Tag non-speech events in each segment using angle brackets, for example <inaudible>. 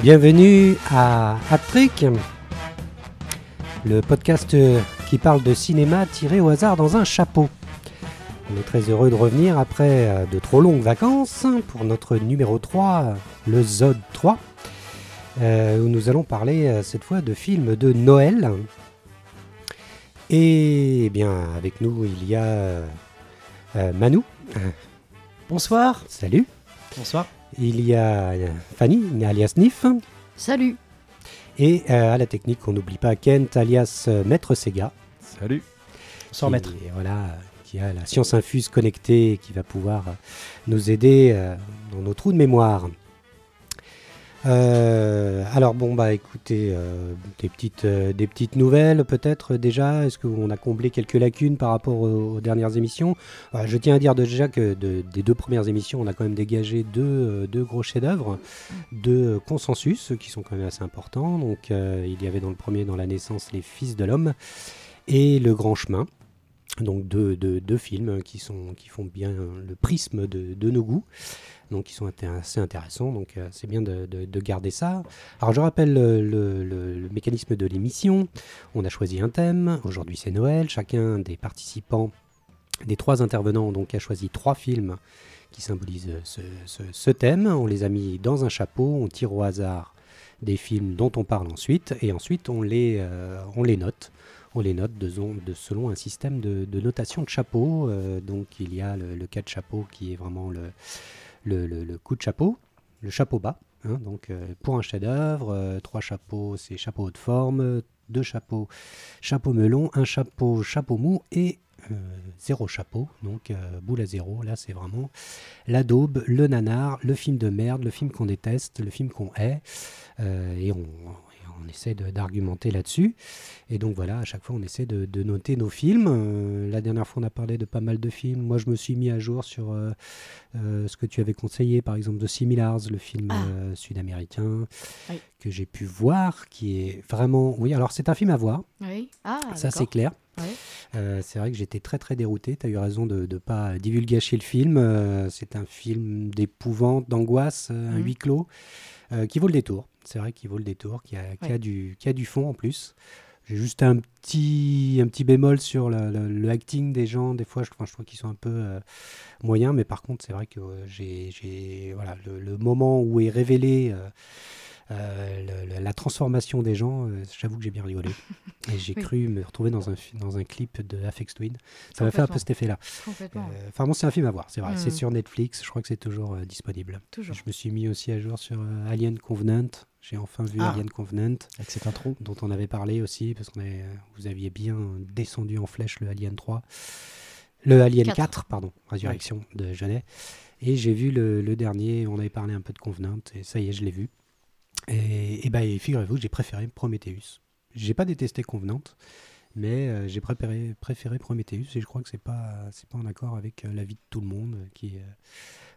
Bienvenue à Hat-Trick, le podcast qui parle de cinéma tiré au hasard dans un chapeau. On est très heureux de revenir après euh, de trop longues vacances pour notre numéro 3, le Zod 3, euh, où nous allons parler euh, cette fois de films de Noël. Et eh bien, avec nous, il y a Manu. Bonsoir. Salut. Bonsoir. Il y a Fanny, alias Nif. Salut Et euh, à la technique, on n'oublie pas Kent, alias euh, Maître Sega. Salut. Qui- maître. Voilà, euh, qui a la science infuse connectée et qui va pouvoir nous aider euh, dans nos trous de mémoire. Euh, alors bon bah écoutez euh, des petites euh, des petites nouvelles peut-être déjà. Est-ce qu'on a comblé quelques lacunes par rapport aux, dernières émissions? Je tiens à dire déjà que de- des deux premières émissions on a quand même dégagé deux, deux gros chefs-d'œuvre deux consensus qui sont quand même assez importants. Donc il y avait dans le premier dans la naissance les fils de l'homme et Le Grand Chemin. Donc deux, deux- films qui, sont, qui font bien le prisme de nos goûts, donc qui sont assez intéressants, donc euh, c'est bien de, de- de garder ça. Alors je rappelle le, mécanisme de l'émission, on a choisi un thème, aujourd'hui c'est Noël, chacun des participants, des trois intervenants donc a choisi trois films qui symbolisent ce, ce- thème, on les a mis dans un chapeau, on tire au hasard des films dont on parle ensuite, et ensuite on les, euh, on les note. On les note selon un système de, notation de chapeau. Euh, donc il y a le, le cas de chapeau qui est vraiment le, le, coup de chapeau, le chapeau bas. hein. donc euh, pour un chef-d'œuvre, euh, trois chapeaux, c'est chapeau haute forme, deux chapeaux, chapeau melon, un chapeau, chapeau mou et euh, zéro chapeau, donc boule à zéro. Là, c'est vraiment la daube, le nanar, le film de merde, le film qu'on déteste, le film qu'on hait. Et on, on essaie d'argumenter là-dessus. Et donc voilà, à chaque fois, on essaie de, de noter nos films. Euh, la dernière fois, on a parlé de pas mal de films. Moi, je me suis mis à jour sur euh, euh, ce que tu avais conseillé, par exemple, de Similars, le film Ah. sud-américain, Oui. que j'ai pu voir, qui est vraiment... Oui, alors c'est un film à voir, Oui. Ah, ça c'est clair. Ouais. Euh, c'est vrai que j'étais très très dérouté. Tu as eu raison de ne pas divulgacher le film. Euh, c'est un film d'épouvante, d'angoisse, euh, un Mhm. huis clos, euh, qui vaut le détour. C'est vrai qu'il vaut le détour, qui a, qui a du, qui a du fond en plus. J'ai juste un petit, un petit bémol sur le, le- le acting des gens. Des fois, je, enfin, je trouve qu'ils sont un peu euh, moyens, mais par contre, c'est vrai que euh, j'ai, j'ai- voilà, le, le moment où est révélé le- le- la transformation des gens, euh, j'avoue que j'ai bien rigolé. <laughs> Et j'ai Oui. cru me retrouver dans un, dans un clip de Afex Twin. Ça m'a fait un peu cet effet-là. Euh, Enfin, bon, c'est un film à voir, c'est vrai. Mm. C'est sur Netflix, je crois que c'est toujours euh, disponible. Toujours. Je me suis mis aussi à jour sur euh, Alien Covenant. J'ai enfin vu Ah. Alien Covenant, Avec cette intro. dont on avait parlé aussi, parce que vous aviez bien descendu en flèche le Alien 3. Le Alien 4, Quatre. pardon, Résurrection de Genet. Et j'ai vu le, le dernier, on avait parlé un peu de Covenant, et ça y est, je l'ai vu. Et, et et figurez-vous, j'ai préféré Prometheus. J'ai pas détesté Covenant, mais euh, j'ai préféré, préféré Prometheus, et je crois que c'est pas, pas en accord avec euh, l'avis de tout le monde. Qui, euh,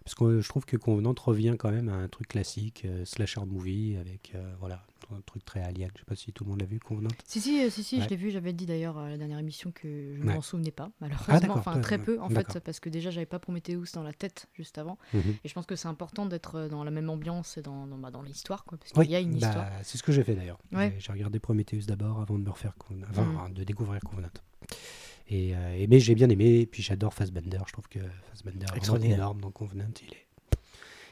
parce que je trouve que Covenant revient quand même à un truc classique, euh, slasher movie, avec euh, voilà, un truc très alien. Je sais pas si tout le monde l'a vu, Covenant. Si, si, euh, si, si Ouais. je l'ai vu. J'avais dit d'ailleurs à la dernière émission que je ne Ouais. m'en souvenais pas, malheureusement. Ah, enfin, très peu, en fait, parce que déjà, j'avais pas Prometheus dans la tête juste avant. Mhm. Et je pense que c'est important d'être dans la même ambiance et dans, dans, bah, dans l'histoire. Parce Oui, qu'il y a une bah, histoire. c'est ce que j'ai fait d'ailleurs. Ouais. J'ai- regardé Prometheus d'abord avant de me refaire Covenant- enfin, Mm. de découvrir Covenant. Et, euh, et- mais j'ai bien aimé, et puis j'adore Fassbender. Je trouve que Fassbender est énorme dans Covenant. Il est,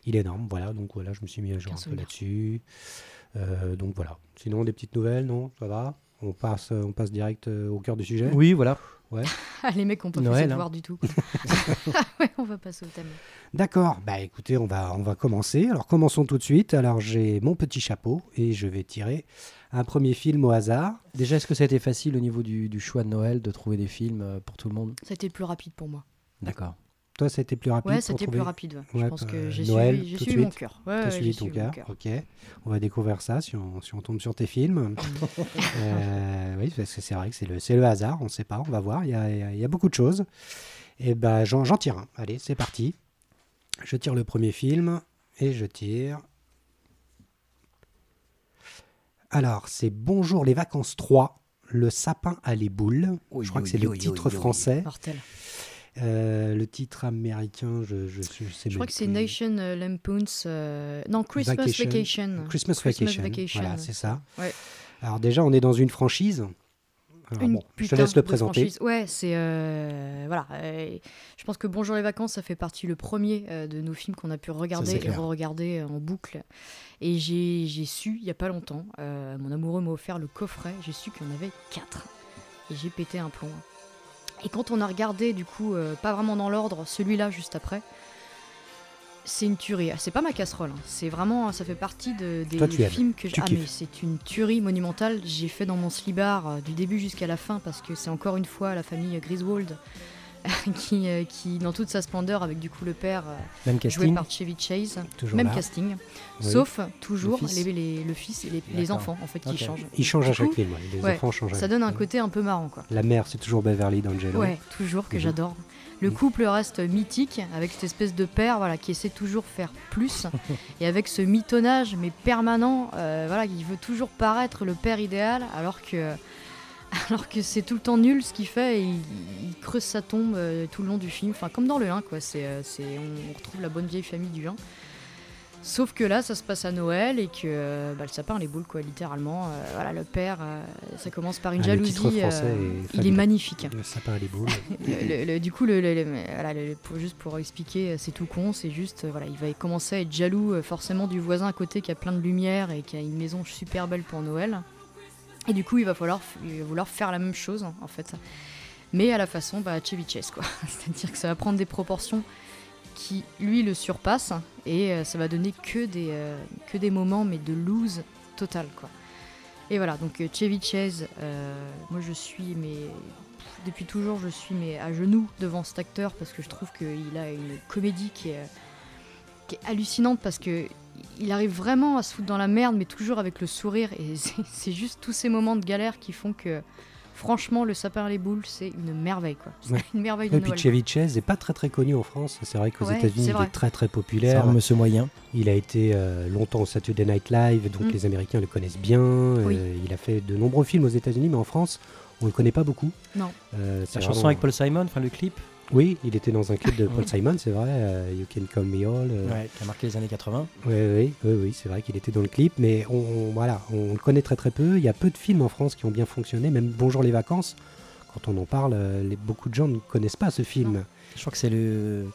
il est énorme, voilà. Donc voilà, je me suis mis à jour un peu là-dessus. Euh, donc voilà. Sinon, des petites nouvelles, non Ça va? On passe, on passe direct euh, au cœur du sujet? Oui, voilà. Ah, les mecs pas fait Noël, ses hein. devoirs du tout. <laughs> <laughs> ouais, on va passer au thème. D'accord, bah écoutez, on va, on va commencer. Alors commençons tout de suite. Alors j'ai mon petit chapeau et je vais tirer un premier film au hasard. Déjà, est-ce que ça a été facile au niveau du, du choix de Noël de trouver des films euh, pour tout le monde? Ça a été le plus rapide pour moi. D'accord. Toi, ça a été plus rapide Ouais, c'était plus rapide. ouais. Ouais, je pense euh, que j'ai suivi, j'ai suivi mon cœur. Ouais, suivi ton cœur. Ok. On va découvrir ça si on, si on tombe sur tes films. <laughs> Euh, oui, parce que c'est vrai que c'est le, hasard. On ne sait pas. On va voir. Il y a, il y beaucoup de choses. Et ben, j'en, j'en tire un. Allez, c'est parti. Je tire le premier film et je tire. Alors, c'est Bonjour les vacances 3, le sapin à les boules. Oui, je crois oui, que c'est le oui, titre français. Euh, le titre américain, je, je, je sais Je même crois que c'est. Nation euh, Lampoon's. euh, Non, Christmas Vacation. Vacation. Christmas, Christmas Vacation. Vacation. Voilà, c'est ça. Ouais. Alors déjà, on est dans une franchise. Alors Une bon, je te laisse le présenter. franchise. Ouais, c'est euh, voilà. euh, je pense que Bonjour les vacances, ça fait partie le premier euh, de nos films qu'on a pu regarder et re-regarder en boucle. Et j'ai su il y a pas longtemps, mon amoureux m'a offert le coffret. J'ai su qu'il y en avait quatre et j'ai pété un plomb. Et quand on a regardé du coup, pas vraiment dans l'ordre, celui-là juste après. C'est une tuerie. Ah, C'est pas ma casserole. hein. C'est vraiment, ça fait partie de, des Toi, tu aimes. films que Tu ah, kiffes. c'est une tuerie monumentale. J'ai fait dans mon slibard euh, du début jusqu'à la fin parce que c'est encore une fois la famille Griswold <laughs> qui, euh, qui, dans toute sa splendeur, avec du coup le père euh, Même joué casting. par Chevy Chase, Toujours même là. casting, Oui. sauf toujours Le fils. les, les- le fils et les, les D'accord. enfants en fait qui changent. Il change à Du chaque coup, film. ouais. Les ouais, enfants changent. à Ça donne un côté un peu marrant quoi. La mère, c'est toujours Beverly D'Angelo. Ouais, toujours que Mhm. j'adore. Le couple reste mythique avec cette espèce de père voilà, qui essaie toujours faire plus. <laughs> Et avec ce mitonnage mais permanent, euh, voilà, qui veut toujours paraître le père idéal alors que, <laughs> alors que c'est tout le temps nul ce qu'il fait et il, il creuse sa tombe euh, tout le long du film, enfin comme dans le 1 quoi, c'est, euh, c'est, on, on retrouve la bonne vieille famille du 1. Sauf que là, ça se passe à Noël et que euh, bah, le sapin les boules quoi, littéralement. Euh, voilà, le père, euh, ça commence par une Ah, jalousie. euh, est il est magnifique. Le sapin les boules. <laughs> Le- le- le- du coup, le, voilà, pour, juste pour expliquer, c'est tout con, c'est juste, voilà, il va commencer à être jaloux forcément du voisin à côté qui a plein de lumière et qui a une maison super belle pour Noël. Et du coup, il va falloir, il va vouloir faire la même chose en fait, mais à la façon bah, Chevy Chase quoi. <laughs> C'est-à-dire que ça va prendre des proportions qui lui le surpassent et euh, ça va donner que des, euh, que des moments mais de lose total quoi. Et voilà, donc euh, Chevy Chase, moi je suis mais depuis toujours je suis mais à genoux devant cet acteur parce que je trouve qu'il a une comédie qui est, qui est hallucinante parce que il arrive vraiment à se foutre dans la merde mais toujours avec le sourire et <laughs> c'est juste tous ces moments de galère qui font que franchement le sapin à les boules c'est une merveille quoi. C'est Ouais. une merveille de Et puis Noël. Chevy Chase n'est pas très très connu en France. C'est vrai qu'aux Ouais, États-Unis, c'est il est très très C'est populaire. un monsieur moyen. Il a été euh, longtemps au Saturday Night Live, donc Mm. les Américains le connaissent bien. Oui. Euh, il a fait de nombreux films aux États-Unis, mais en France, on le connaît pas beaucoup. Non. Euh, c'est La chanson vraiment- avec Paul Simon, enfin le clip, Oui, il était dans un clip de <laughs> Paul. Simon, c'est vrai. euh, you Can Call Me All. euh, ouais, qui a marqué les années 80. Oui, oui, oui, oui, c'est vrai qu'il était dans le clip, mais on, on- voilà, on le connaît très très peu. Il y a peu de films en France qui ont bien fonctionné, même Bonjour les vacances. Quand on en parle, euh, les- beaucoup de gens ne connaissent pas ce film. Je crois que c'est le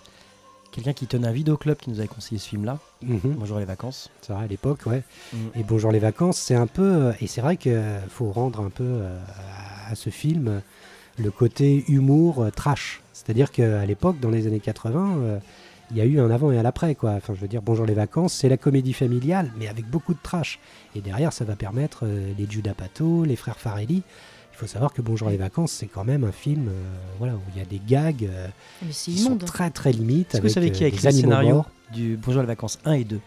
quelqu'un qui tenait un vidéoclub qui nous avait conseillé ce film-là. Mhm, Bonjour les vacances. C'est vrai, à l'époque, ouais. Mm. Et Bonjour les vacances, c'est un peu, et c'est vrai qu'il faut rendre un peu à, à ce film le côté humour trash. C'est-à-dire qu'à l'époque, dans les années 80, euh, il y a eu un avant et un après, quoi. Enfin, je veux dire, Bonjour les vacances, c'est la comédie familiale, mais avec beaucoup de trash. Et derrière, ça va permettre euh, les Judas Pato, les frères Farelli. Il faut savoir que Bonjour les vacances, c'est quand même un film, euh, voilà, où il y a des gags euh, c'est qui sont immonde. très très limites. Est-ce que vous savez qui a écrit le scénario morts. du Bonjour les vacances 1 et 2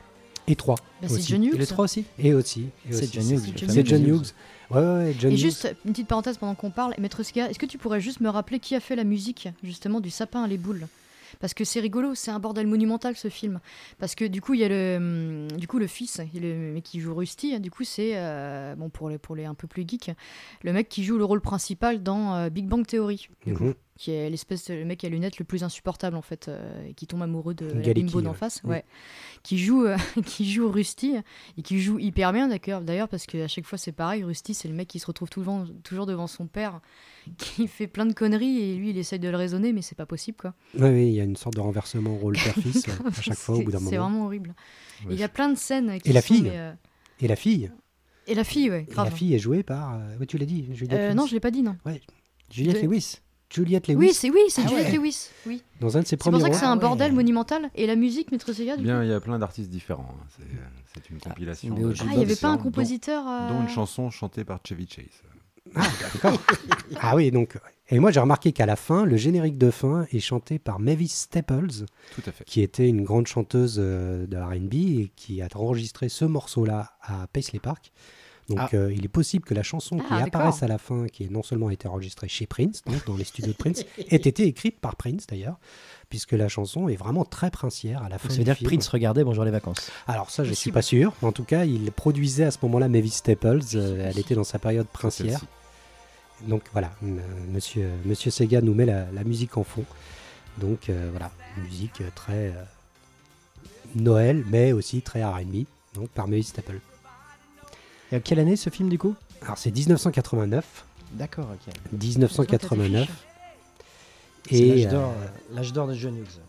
Et 3. Bah, c'est aussi. John Hughes. Et le 3 aussi Et aussi. C'est John Hughes. C'est John Hughes. Ouais, ouais, ouais, John Et Hughes. juste une petite parenthèse pendant qu'on parle, Maître Sega, est-ce que tu pourrais juste me rappeler qui a fait la musique justement du sapin à les boules? Parce que c'est rigolo, c'est un bordel monumental ce film. Parce que du coup il y a le, hum, du coup le fils, le mec qui joue Rusty. Du coup c'est euh, bon pour les pour les un peu plus geeks, le mec qui joue le rôle principal dans euh, Big Bang Theory. Du coup, Mhm. Qui est l'espèce de le mec à lunettes le plus insupportable en fait, euh, et qui tombe amoureux de la Galecki, bimbo d'en ouais. face, ouais, qui joue euh, <laughs> qui joue Rusty et qui joue hyper bien d'accord d'ailleurs parce qu'à chaque fois c'est pareil, Rusty c'est le mec qui se retrouve tout devant- toujours devant son père, <laughs> qui fait plein de conneries et lui il essaye de le raisonner mais c'est pas possible quoi. Oui, oui, il y a une sorte de renversement rôle père-fils là, <laughs> à chaque fois au C'est- bout d'un C'est moment. vraiment horrible. Et Ouais, Il y a plein de scènes qui Et la sont, fille mais, euh, Et la fille Et la fille ouais, Et grave. La fille est jouée par. euh, ouais, tu l'as dit, Juliette Euh, non, je l'ai pas dit non. Juliette De- Lewis. Juliette Lewis, Oui, c'est oui, c'est Ah Juliette ouais. Lewis. Oui. dans un de ses C'est premiers pour ça que c'est un Ah ouais. bordel monumental et la musique Maître Sega Bien, il y a plein d'artistes différents. hein. C'est, euh, C'est une compilation. jukebox, Ah, il y avait pas un dont- compositeur euh, Dont une chanson chantée par Chevy Chase. Ah, d'accord. <laughs> ah oui, donc. Et moi, j'ai remarqué qu'à la fin, le générique de fin est chanté par Mavis Staples, Tout à fait. qui était une grande chanteuse euh, de RB et qui a enregistré ce morceau-là à Paisley Park. Donc, Ah. euh, il est possible que la chanson qui Ah, d'accord. apparaisse à la fin, qui est non seulement été enregistrée chez Prince, donc dans les studios de Prince, ait <laughs> été écrite par Prince d'ailleurs, puisque la chanson est vraiment très princière à la fin Ça du veut dire que. Prince regardait Bonjour les vacances. Alors ça, je suis Possible. pas sûr. En tout cas, il produisait à ce moment-là Mavis Staples. euh, elle était dans sa période princière. Donc voilà, m- monsieur, monsieur Sega nous met la, la musique en fond. Donc euh, voilà, une musique très euh, Noël, mais aussi très R&B, donc par Mavis Staple. Et à quelle année ce film du coup? Alors c'est 1989, D'accord, ok. 1989. C'est Et, l'âge euh, d'or, euh, l'âge d'or de John Hughes.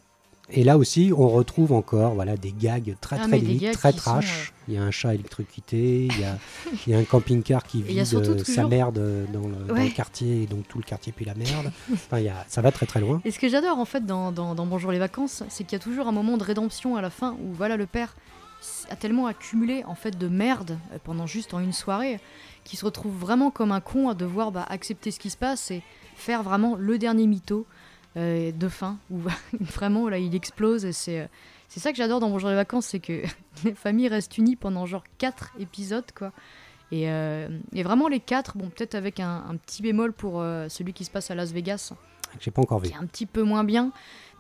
et là aussi, on retrouve encore voilà, des gags très Ah, très limites, très sont, trash. Il y a un chat électrocuté, il y a, <laughs> il y a un camping-car qui vide euh, sa merde dans le, dans le Ouais. quartier, et donc tout le quartier puis la merde. <laughs> Enfin, il y a, ça va très très loin. Et ce que j'adore en fait dans, dans- dans Bonjour les vacances, c'est qu'il y a toujours un moment de rédemption à la fin où voilà le père a tellement accumulé en fait de merde euh, pendant juste en une soirée qu'il se retrouve vraiment comme un con à devoir bah, accepter ce qui se passe et faire vraiment le dernier mytho euh, de fin où <laughs> vraiment là il explose et c'est euh, c'est ça que j'adore dans Bonjour les vacances, c'est que <laughs> les familles restent unies pendant genre 4 épisodes quoi. Et, euh, et vraiment les quatre, bon peut-être avec un, un petit bémol pour euh, celui qui se passe à Las Vegas, J'ai pas encore vu. qui est un petit peu moins bien.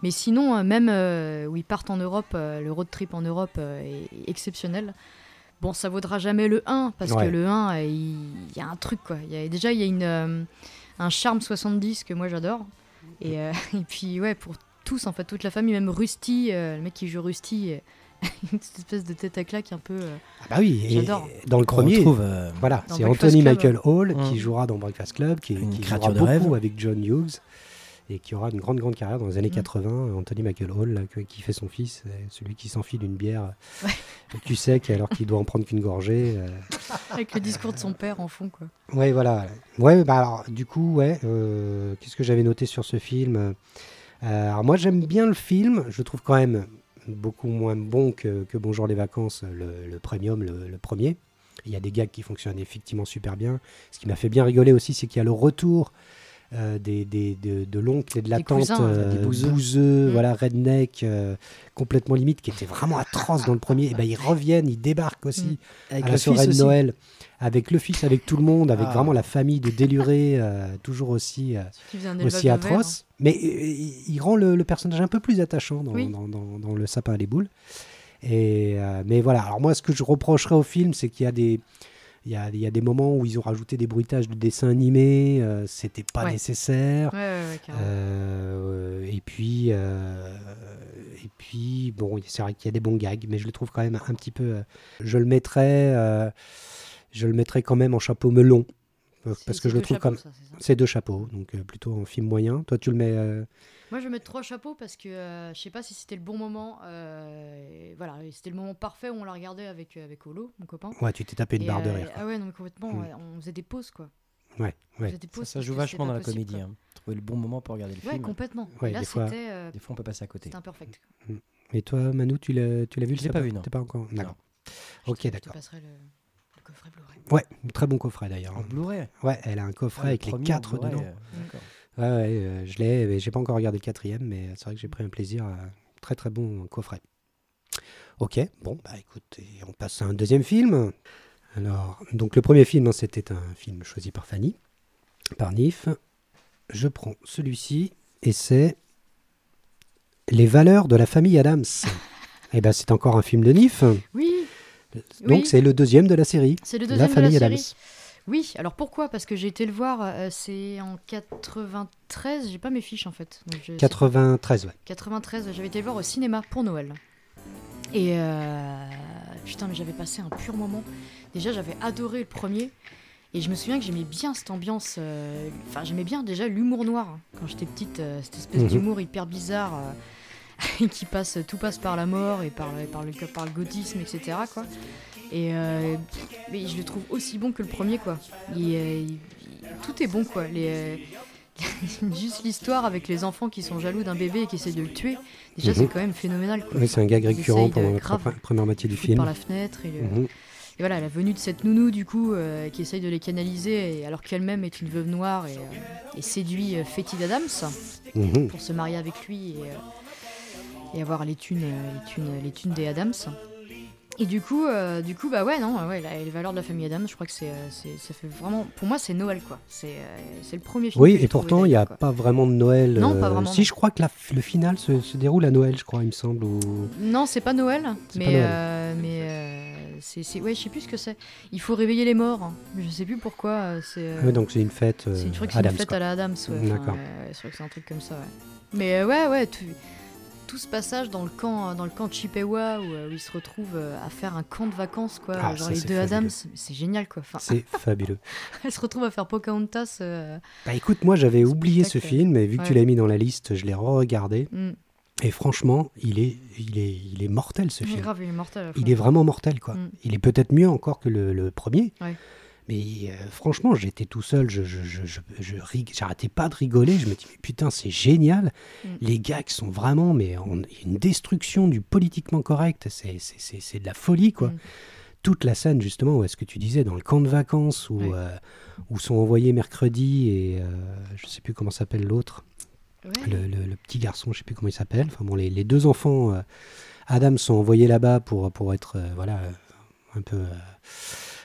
Mais sinon, euh, même euh, où ils partent en Europe, euh, le road trip en Europe euh, est exceptionnel. Bon, ça vaudra jamais le 1, parce Ouais. que le 1, euh, il y a un truc, quoi. Il y a, déjà, il y a une, euh, un charme 70 que moi j'adore. Et, euh, <laughs> et puis, ouais, pour tous, en fait, toute la famille, même Rusty, euh, le mec qui joue Rusty, euh, <laughs> une espèce de tête à claque un peu... euh, Ah bah oui, J'adore. dans le premier, retrouve, euh, voilà, c'est Anthony Club. Michael Hall qui jouera dans Breakfast Club, qui, Une qui créature jouera de beaucoup rêve. avec John Hughes et qui aura une grande grande carrière dans les années Mm. 80. Anthony Michael Hall, là, qui fait son fils, euh, celui qui s'enfile une bière tu sais alors qu'il doit en prendre qu'une gorgée. euh. <laughs> avec le discours de son père en fond, quoi. Ouais, voilà. Ouais, bah alors, du coup, ouais, euh, qu'est-ce que j'avais noté sur ce film Euh, Alors, moi, j'aime bien le film. Je trouve quand même beaucoup moins bon que, que Bonjour les vacances, le, le premium, le, le premier. Il y a des gags qui fonctionnent effectivement super bien. Ce qui m'a fait bien rigoler aussi, c'est qu'il y a le retour euh, des, des- de, de l'oncle et de la Des tante cousins, euh, des bouseux. bouseux, Mm. voilà, redneck, euh, complètement limite, qui était vraiment atroce dans le premier. Et ben, ils reviennent, ils débarquent aussi avec à la soirée de aussi. Noël, avec le fils, avec tout le monde, avec Ah. vraiment la famille de délurés, euh, toujours aussi, euh, aussi atroce. Mais euh, il, rend le, le personnage un peu plus attachant dans, Oui. dans, dans- dans le sapin à les boules. Et, euh, mais voilà, alors moi, ce que je reprocherais au film, c'est qu'il y a des. Il y, a, il y a des moments où ils ont rajouté des bruitages de dessins animés, euh, c'était pas Ouais. nécessaire. Ouais, ouais. Euh, et puis, euh, et puis, bon, c'est vrai qu'il y a des bons gags, mais je le trouve quand même un petit peu. euh, je le mettrais, je le mettrais quand même en chapeau melon, parce que je le trouve chapeaux, comme. c'est deux chapeaux, donc plutôt en film moyen. Toi, tu le mets. Moi, je vais mettre trois chapeaux parce que euh, je sais pas si c'était le bon moment. euh, voilà, c'était le moment parfait où on l'a regardé avec, euh, avec Olo, mon copain. Ouais, tu t'es tapé une Et, barre de euh, rire. Ah ouais, non, mais complètement. Mm. on faisait des pauses, quoi. Ouais, ouais. Ça, pauses ça parce joue vachement dans la possible, comédie. hein. Trouver le bon moment pour regarder le Ouais, film. complètement. Ouais, et là, des fois- c'était euh, Des fois, on peut passer à côté. c'était imperfect. Et toi, Manu, tu l'as, tu l'as vu Je l'ai pas vu, non. T'es pas encore. D'accord. Ok, te- je te d'accord. passerai le, le coffret Blu-ray. Ouais, très bon coffret d'ailleurs. Blu-ray. Ouais, elle a un coffret Ah, avec le les quatre dedans. euh, d'accord. Ouais, ouais, euh, je l'ai, mais j'ai pas encore regardé le quatrième, mais c'est vrai que j'ai pris un plaisir. à- Très très bon coffret. Ok, bon, bah écoutez, on passe à un deuxième film. Alors, donc le premier film, hein, c'était un film choisi par Fanny, par Nif. Je prends celui-ci, et c'est Les valeurs de la famille Adams. Et ben c'est encore un film de Nif. Oui, Donc Oui. c'est le deuxième de la série. c'est le La deuxième de la famille série. Oui, alors pourquoi? Parce que j'ai été le voir, euh, c'est en 93, j'ai pas mes fiches en fait. Donc je- 93, ouais. 93, j'avais été le voir au cinéma pour Noël. Et euh, putain, mais j'avais passé un pur moment. Déjà, j'avais adoré le premier. Et je me souviens que j'aimais bien cette ambiance. euh, Enfin, j'aimais bien déjà l'humour noir. hein, Quand j'étais petite, cette espèce Mhm. d'humour hyper bizarre <laughs> qui passe, tout passe par la mort et par, le- par, le, par le gothisme, etc. Quoi. Et euh, mais je le trouve aussi bon que le premier, quoi. Il- il- il- tout est bon, quoi. Les, euh, <laughs> juste l'histoire avec les enfants qui sont jaloux d'un bébé et qui essaient de le tuer. Déjà, Mhm. c'est quand même phénoménal. Oui, c'est un gag récurrent pendant la première moitié du film. par la fenêtre et, le- Mhm. et voilà la venue de cette nounou du coup euh, qui essaye de les canaliser et- alors qu'elle-même est une veuve noire et, euh, et séduit euh, Fétide Adams Mhm. pour se marier avec lui et, avoir les thunes, les thunes, les thunes des Adams. Et du coup, euh, du coup, bah ouais, non, ouais, la- les valeurs de la famille Adams, je crois que c'est, euh, ça fait vraiment, pour moi, c'est Noël, quoi. C'est, euh, le premier film. Oui, et pourtant, il n'y a quoi. pas vraiment de Noël. Non, pas euh, vraiment, Si, non. je crois que la le final se, se déroule à Noël, je crois, il me semble. ou- Non, c'est pas Noël, mais pas Noël. euh, mais euh, c'est, c'est, ouais, je sais plus ce que c'est. Il faut réveiller les morts. hein. Je sais plus pourquoi. euh, c'est. euh, oui, donc c'est une fête. euh, C'est une, fête quoi. à la Adams. Ouais. Enfin, D'accord. euh, crois que c'est un truc comme ça. Ouais. Mais euh, ouais, ouais, tout, tout ce passage dans le camp, dans le camp Chippewa où, euh, où ils se retrouvent euh, à faire un camp de vacances, quoi. Ah, genre ça, les deux fabuleux. Adams, c'est génial, quoi. Enfin, C'est <laughs> fabuleux. elle se retrouve à faire Pocahontas. euh, Bah écoute, moi j'avais oublié ce film, mais vu que tu l'as mis dans la liste, je l'ai re-regardé. hmm. Et franchement, il est, il est, il est mortel ce <laughs> film. Grave, il est mortel. Il est vraiment mortel, quoi. Mm. Il est peut-être mieux encore que le, le premier. Ouais. Mais euh, franchement, j'étais tout seul, je, je, je, je, rig- j'arrêtais pas de rigoler. Je me dis, mais putain, c'est génial. Mm. Les gars qui sont vraiment, mais on- une destruction du politiquement correct. C'est, c'est, c'est, c'est de la folie, quoi. Mm. Toute la scène, justement, où est-ce que tu disais, dans le camp de vacances, où, euh, où sont envoyés mercredi et euh, je sais plus comment s'appelle l'autre le, le- le petit garçon, je sais plus comment il s'appelle. Enfin bon, les, les deux enfants, euh, Adam, sont envoyés là-bas pour, pour être voilà un peu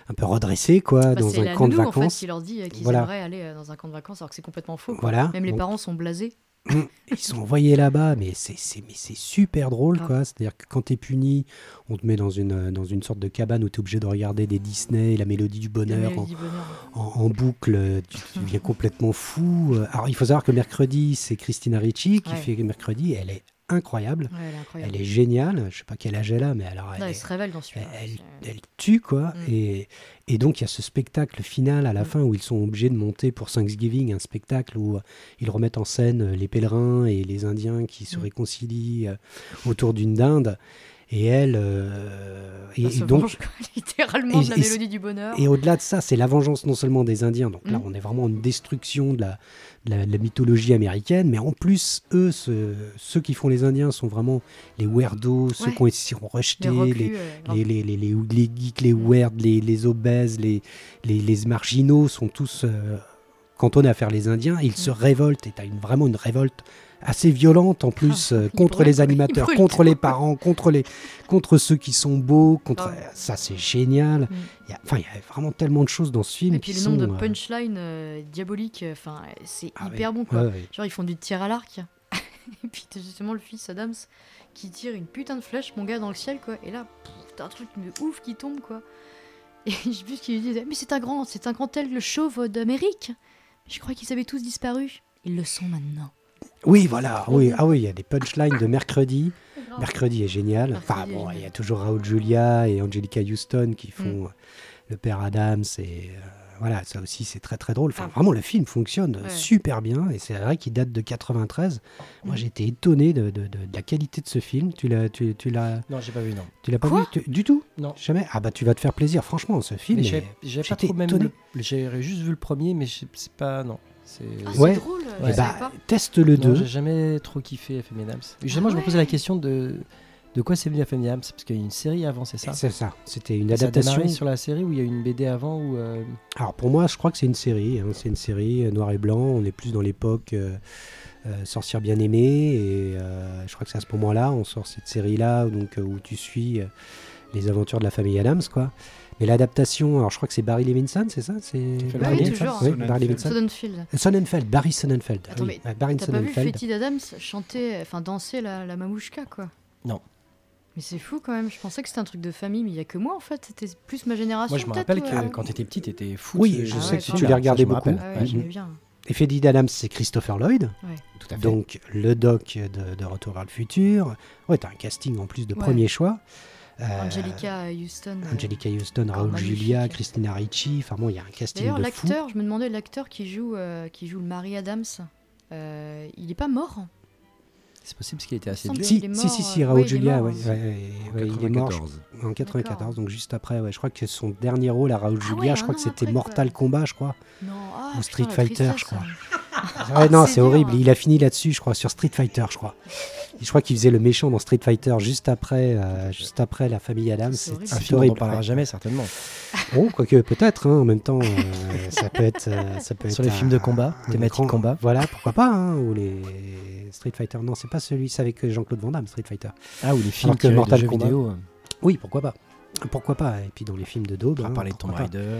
un peu redressés quoi, Bah, dans un la camp de nounou, en fait, vacances. qui leur dit euh, qu'ils Voilà. aimeraient aller euh, dans un camp de vacances alors que c'est complètement faux. quoi. Même les parents sont blasés. <clears throat> Ils sont envoyés là-bas, mais c'est c'est mais c'est super drôle Grave. quoi. C'est-à-dire que quand t'es puni, on te met dans une euh, dans une sorte de cabane où t'es obligé de regarder des Disney, la mélodie du bonheur. mélodie du bonheur. en, en boucle, tu, tu deviens <laughs> complètement fou. Alors, il faut savoir que mercredi, c'est Christina Ricci qui Ouais. fait mercredi. Elle est incroyable. Ouais, elle est incroyable. Elle est géniale. Je sais pas quel âge elle a, mais alors elle, Non, est- elle se révèle dans elle, celui-là. elle- C'est- elle tue, quoi. Mm. Et, et donc, il y a ce spectacle final à la Mm. fin où ils sont obligés de monter pour Thanksgiving, un spectacle où euh, ils remettent en scène euh, les pèlerins et les Indiens qui se Mm. réconcilient euh, autour d'une dinde. Et elle. euh, et, se et donc, venge, <laughs> littéralement et- de la mélodie du bonheur. et au-delà de ça, c'est la vengeance non seulement des Indiens, donc là Mm. on est vraiment en destruction de la, de la, de la mythologie américaine, mais en plus, eux, ce- ceux qui font les Indiens sont vraiment les weirdos, ceux Ouais. qui ont été rejetés, les reclus, euh, les, les, les, les, les geeks, les weirds, les, les obèses, les, les, les marginaux sont tous euh, cantonnés à faire les Indiens, et ils se Mm. révoltent, et tu as une, vraiment une révolte assez violente en plus euh, Ils contre les animateurs, contre les parents, contre, les, contre ceux qui sont beaux, contre... Grave. ça c'est génial. Mm. Il y a- Enfin, il y a vraiment tellement de choses dans ce film Et puis le nombre de euh, punchlines euh, diaboliques, euh, enfin, euh, c'est ah hyper bon quoi. ouais, ouais. Genre ils font du tir à l'arc. <laughs> et puis t'as justement le fils Adams qui tire une putain de flèche, mon gars, dans le ciel quoi. Et là, t'as un truc de ouf qui tombe quoi. Et <laughs> je sais plus ce qu'il lui disait, mais c'est un grand, c'est un grand tel le chauve d'Amérique. Je crois qu'ils avaient tous disparu. Ils le sont maintenant. Oui, voilà. Oui, ah oui, il y a des punchlines de mercredi. Mercredi est génial. Mercredi Enfin bon, il y a toujours Raoul Julia et Angelica Houston qui font euh, le père Adams et euh, voilà, ça aussi c'est très très drôle. Enfin Ah. vraiment le film fonctionne Ouais. super bien et c'est vrai qu'il date de 93. Moi Mm. j'étais étonné de, de- de- de la qualité de ce film. Tu l'as tu, tu l'as Non, j'ai pas vu, non. tu l'as pas Quoi vu? Tu- du tout? Non. Jamais? Ah bah tu vas te faire plaisir franchement ce film. J'avais j'avais pas trop même. J'ai juste vu le premier, mais je- c'est pas. Non. C'est. Ah, Ouais. c'est drôle, Ouais. Savais bah, teste le Non, 2. j'ai jamais trop kiffé FM Adams. Justement, je me posais la question de de quoi c'est venu FM Adams parce qu'il y a une série avant, c'est ça? C'est ça. C'était une Ça a adaptation. démarré sur la série où il y a eu une BD avant ou euh, Alors pour moi, je crois que c'est une série. hein. C'est une série euh, noir et blanc. On est plus dans l'époque euh, euh, Sorcière bien aimée. Et euh, je crois que c'est à ce moment-là, on sort cette série-là donc, euh, où tu suis euh, les aventures de la famille Adams. quoi. Mais l'adaptation, alors je crois que c'est Barry Levinson, c'est ça? C'est Barry Oui, toujours. Oui, Sonnenfeld. Barry Levinson. Sonnenfeld. Euh, Sonnenfeld, Barry Sonnenfeld. Attends, oui. mais Ouais, Barry T'as pas vu Sonnenfeld. Fetty Adams chanter, enfin danser la, la mamouchka quoi? Non. Mais c'est fou quand même, je pensais que c'était un truc de famille, mais il y a que moi en fait, c'était plus ma génération. Moi, je me rappelle que euh, quand t'étais petit, t'étais fou. Oui, ce- je sais ce que tu les regardais je me beaucoup. Ah ouais, Ouais. j'aimais bien. Et Freddy Adams, c'est Christopher Lloyd. Tout à fait. Donc le doc de, de Retour vers le futur. Ouais, t'as un casting en plus de Ouais. premier choix. Euh, Angelica Houston. euh, Angelica Houston, Raoul magnifique. Julia, Christina Ricci. Enfin bon, il y a un casting D'ailleurs, de fou. l'acteur, je me demandais, l'acteur qui joue, euh, qui joue le Mary Adams, euh, il est pas mort C'est possible parce qu'il était assez vieux. Si, il est si, si, Raoul ouais, il est Julia, mort, ouais, hein. ouais, ouais, ouais, il est mort je- 94. en 94, D'accord. donc juste après. Ouais, je crois que son dernier rôle à Raoul Ah Julia, ouais, je crois que c'était après, Mortal quoi. Kombat, je crois. Non, ah, Ou Street Fighter, je crois. Ah, Ouais, non, c'est horrible. Il a fini là-dessus, je crois, sur Street Fighter, je crois. Je crois qu'il faisait le méchant dans Street Fighter juste après, euh, juste après la famille Adams. C'est horrible. Un film dont on horrible. parlera ouais. jamais certainement. <laughs> Oh, quoique peut-être. hein, en même temps, euh, ça peut être, euh, ça peut Sur être les films de combat, thématique grand- combat. Voilà, pourquoi pas. hein, ou les Street Fighter. Non, c'est pas celui, c'est avec Jean-Claude Van Damme, Street Fighter. Ah ou les films que tirés de Mortal jeux Kombat. vidéo. Oui, pourquoi pas. Pourquoi pas Et puis dans les films de Daube. On va hein, parler de Tomb euh.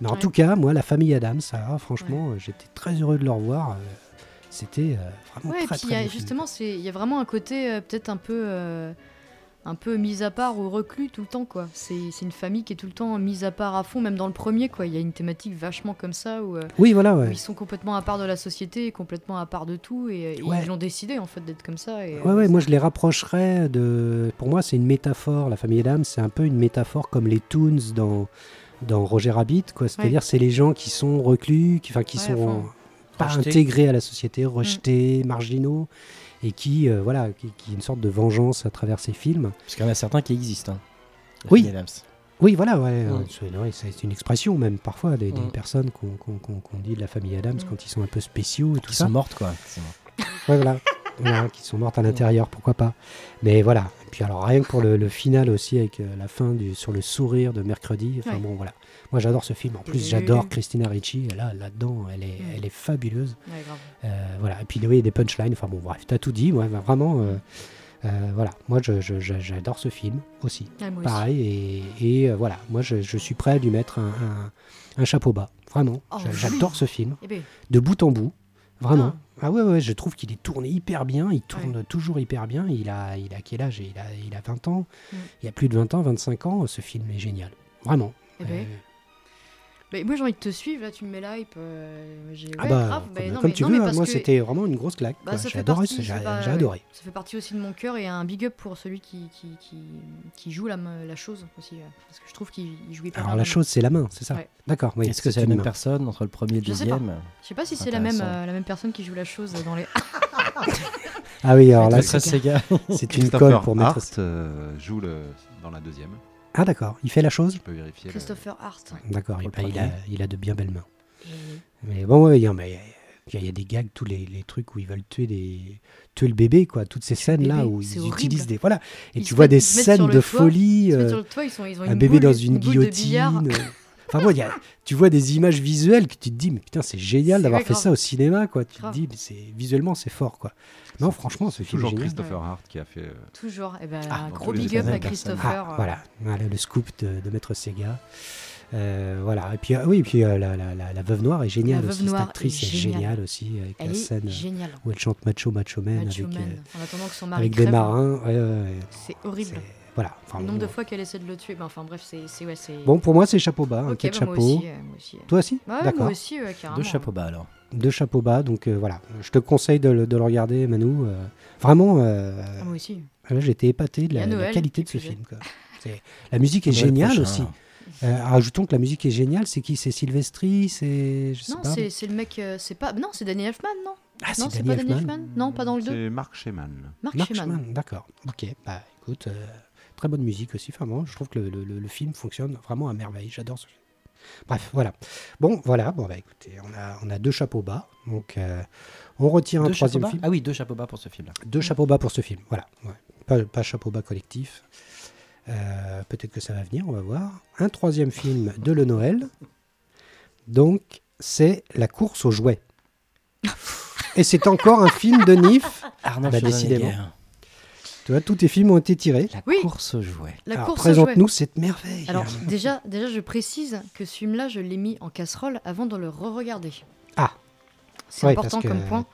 Mais en Ouais. tout cas, moi, la famille Adams, franchement, euh, j'étais très heureux de le revoir. euh, C'était euh, vraiment Ouais, et très puis il y très a, justement, il y a vraiment un côté euh, peut-être un peu, euh, un peu mise à part ou reclus tout le temps, quoi. C'est une famille qui est tout le temps mise à part à fond, même dans le premier, quoi. Il y a une thématique vachement comme ça où, euh, Oui, voilà, où ils sont complètement à part de la société, complètement à part de tout, et, et ils l'ont décidé en fait d'être comme ça. Et, Ouais, ouais, moi je les rapprocherais de. Pour moi, c'est une métaphore. La famille Adams, c'est un peu une métaphore comme les Toons dans, dans Roger Rabbit, quoi. C'est-à-dire, c'est les gens qui sont reclus, qui, enfin, qui Ouais, sont enfin, pas rejetés. intégrés à la société, rejetés, marginaux, et qui, euh, voilà, qui, qui une sorte de vengeance à travers ces films. Parce qu'il y en a certains qui existent. hein. Oui. Adams. Oui, voilà, ouais, Mm. euh, c'est ouais, c'est une expression même parfois des, des Mm. personnes qu'on dit de la famille Adams Mm. quand ils sont un peu spéciaux et tout Qui ça. sont mortes, quoi. qui sont mortes. Ouais, voilà. Voilà, qui sont mortes à l'intérieur, pourquoi pas. Mais voilà. Et puis alors rien que pour le, le final aussi avec euh, la fin du, sur le sourire de mercredi. Enfin Ouais. bon voilà. Moi j'adore ce film. En plus j'adore Christina Ricci. Là là-dedans elle est, Mm. elle est fabuleuse. Ouais. Euh, voilà. Et puis oui des punchlines. Enfin bon bref t'as tout dit. Ouais, bah, vraiment. euh, euh, voilà. Moi je- je- je- j'adore ce film aussi. Aussi. Pareil. Et, et, voilà. Moi je, suis prêt à lui mettre un, un- un chapeau bas. Vraiment. Oh, oui. J'adore ce film Eh ben, de bout en bout. Vraiment. Ah, ouais, ouais, je trouve qu'il est tourné hyper bien. Il tourne toujours hyper bien. Il a, il a quel âge? Il a, il a 20 ans. Mm. Il y a plus de 20 ans, 25 ans. Ce film est génial. Vraiment. Eh ben, Euh, bah, moi j'ai envie de te suivre, là tu me mets l'hype. euh, j'ai- ah ouais, bah, grave. comme, Bah, non, comme mais- tu non, mais veux. hein. parce Moi, que- c'était vraiment une grosse claque. Bah, quoi. ça fait J'ai adoré. partie, J'ai ça j'ai adoré. Ça fait partie aussi de mon cœur et un big up pour celui qui, qui, qui, qui joue la, chose aussi. euh, Parce que je trouve qu'il il joue hyper Alors bien la chose, c'est la main, c'est ça Ouais. D'accord. Oui, Est-ce que c'est la une même main. personne entre le premier et le Je sais pas. deuxième Je sais pas si c'est la même, Intéressant. euh, la même personne qui joue la chose dans les. Ah oui, alors là, Très c'est Sega. c'est une Christopher colle pour mettre. Euh, joue le, dans la deuxième. Ah d'accord. Il fait la chose. Je peux vérifier. le- Christopher Hart. D'accord. Il, a, il a de bien belles mains. Et- Mais bon, ouais, il y a- mais il y, a- il y a des gags, tous les, les trucs où ils veulent tuer, des, tuer le bébé, quoi. Toutes ces scènes-là où ils horrible. utilisent des. Voilà. Et Ils tu vois des scènes de toit, folie. Ils se mettent euh, sur le toit, ils, sont, ils ont un une bébé boule- dans une guillotine. <laughs> Enfin bon, il y a- tu vois des images visuelles que tu te dis, mais putain, c'est génial C'est d'avoir fait grave. ça au cinéma, quoi. Tu Grave. te dis, mais c'est visuellement, c'est fort, quoi. Non, franchement, ce film est Toujours génial. Christopher Hart qui a fait. euh, Toujours. Et ben, Ah, un gros big up à. Christopher. Ah, euh, voilà, voilà, le scoop de, de Maître Sega. Euh, voilà, et puis ah oui, et puis euh, la, la, la, la veuve noire est géniale La Veuve aussi. Cette Noire actrice est est géniale. géniale aussi avec Elle la est scène géniale. où elle chante Macho Macho Man Macho avec, Man. euh, En attendant que son mari avec des marins. ouais, ouais, ouais. C'est horrible. C'est- Voilà. Enfin, Le nombre bon. de fois qu'elle essaie de le tuer. Ben, enfin bref, c'est ouais. Bon, pour moi, c'est chapeau bas, un ok, quai de bah, moi chapeau. aussi. euh, moi aussi. Toi aussi Ouais, D'accord. moi aussi, ouais, carrément. Deux chapeaux bas alors. Deux chapeaux bas, donc euh, voilà. Je te conseille de, le- de le regarder, Manu. euh, vraiment, euh, Ah, moi aussi. là, j'ai été épaté de la, qualité de ce film. quoi. La musique est géniale prochain. aussi. Euh, rajoutons que la musique est géniale. C'est qui? C'est Sylvestri C'est. Non, c'est le mec. euh, c'est pas. Non, c'est Danny Elfman, non? Ah, Non, c'est pas Danny Elfman. Non, pas dans le 2. C'est Mark Sheman. Mark Mark. Sheman, d'accord. Ok, bah écoute, euh, très bonne musique aussi. Enfin, moi, je trouve que le, le- le- le film fonctionne vraiment à merveille. J'adore ce film. Bref, voilà. Bon, voilà. Bon, bah écoutez, on a, on a deux chapeaux bas. Donc, euh, on retire un Deux troisième film. Ah oui, deux chapeaux bas pour ce film-là. Deux chapeaux bas pour ce film. Voilà. ouais. Pas, pas chapeau bas collectif. Euh, Peut-être que ça va venir, on va voir. Un troisième film de Le Noël. Donc, c'est La course aux jouets. Et c'est encore un film de Nif. Arnaud Bah, décidément. Tu vois, tous tes films ont été tirés. La Oui. course aux jouets. La Alors, course présente-nous cette merveille. Alors, déjà, déjà, je précise que ce film-là, je l'ai mis en casserole avant de le re-regarder. Ah. C'est Ouais, important parce que comme point.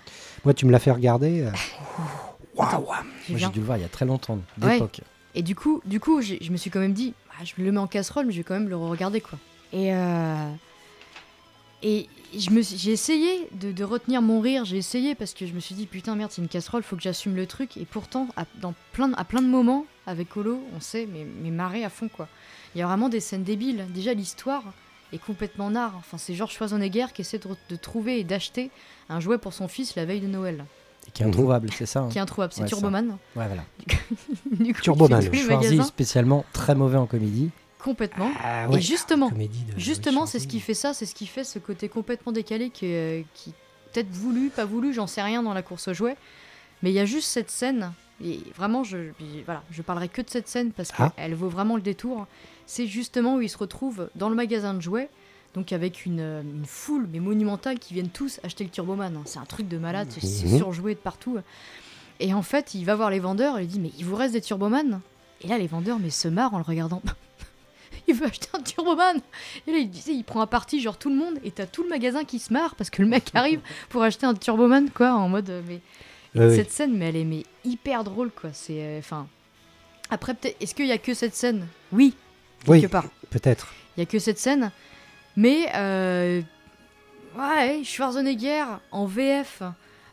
Moi, tu me l'as fait regarder. euh, <laughs> Waouh J'y Moi, j'ai dû le voir il y a très longtemps, Ouais. d'époque. Et du coup, du coup j'ai- je me suis quand même dit, ah, je le mets en casserole, mais je vais quand même le regarder quoi. Et, euh, et j'ai essayé de, de retenir mon rire, j'ai essayé parce que je me suis dit, putain, merde, c'est une casserole, faut que j'assume le truc. Et pourtant, à, dans plein, de- à plein de moments, avec Holo, on sait, mais, mais marrer à fond quoi. Il y a vraiment des scènes débiles. Déjà, l'histoire est complètement nard. Enfin, c'est Georges Schwarzenegger qui essaie de, de trouver et d'acheter un jouet pour son fils la veille de Noël, Et qui est introuvable, c'est ça hein qui est introuvable. C'est Ouais, ça. Turboman. Ouais, voilà. <laughs> Turboman, Schwarzy, spécialement très mauvais en comédie. Complètement. Ah, Et justement, de Justement, c'est ce qui fait ça, c'est ce qui fait ce côté complètement décalé qui, qui peut-être voulu, pas voulu, j'en sais rien dans la course aux jouets. Mais il y a juste cette scène, et vraiment, je, voilà, je parlerai que de cette scène parce Ah. qu'elle vaut vraiment le détour. C'est justement où ils se retrouvent dans le magasin de jouets, donc avec une, euh, une foule, mais monumentale, qui viennent tous acheter le Turboman. hein. C'est un truc de malade, c'est c'est surjoué de partout. Et en fait, il va voir les vendeurs, et il dit Mais il vous reste des Turboman? Et là, les vendeurs mais se marrent en le regardant. <laughs> il veut acheter un Turboman et là, il, il prend à partie genre tout le monde et t'as tout le magasin qui se marre parce que le mec arrive <laughs> pour acheter un Turboman quoi en mode euh, mais ouais. cette scène mais elle est mais hyper drôle quoi c'est euh, enfin Après, peut-être, est-ce qu'il y a que cette scène? Oui, quelque Oui, part. peut-être. Il y a que cette scène. Mais, euh, ouais, Schwarzenegger en VF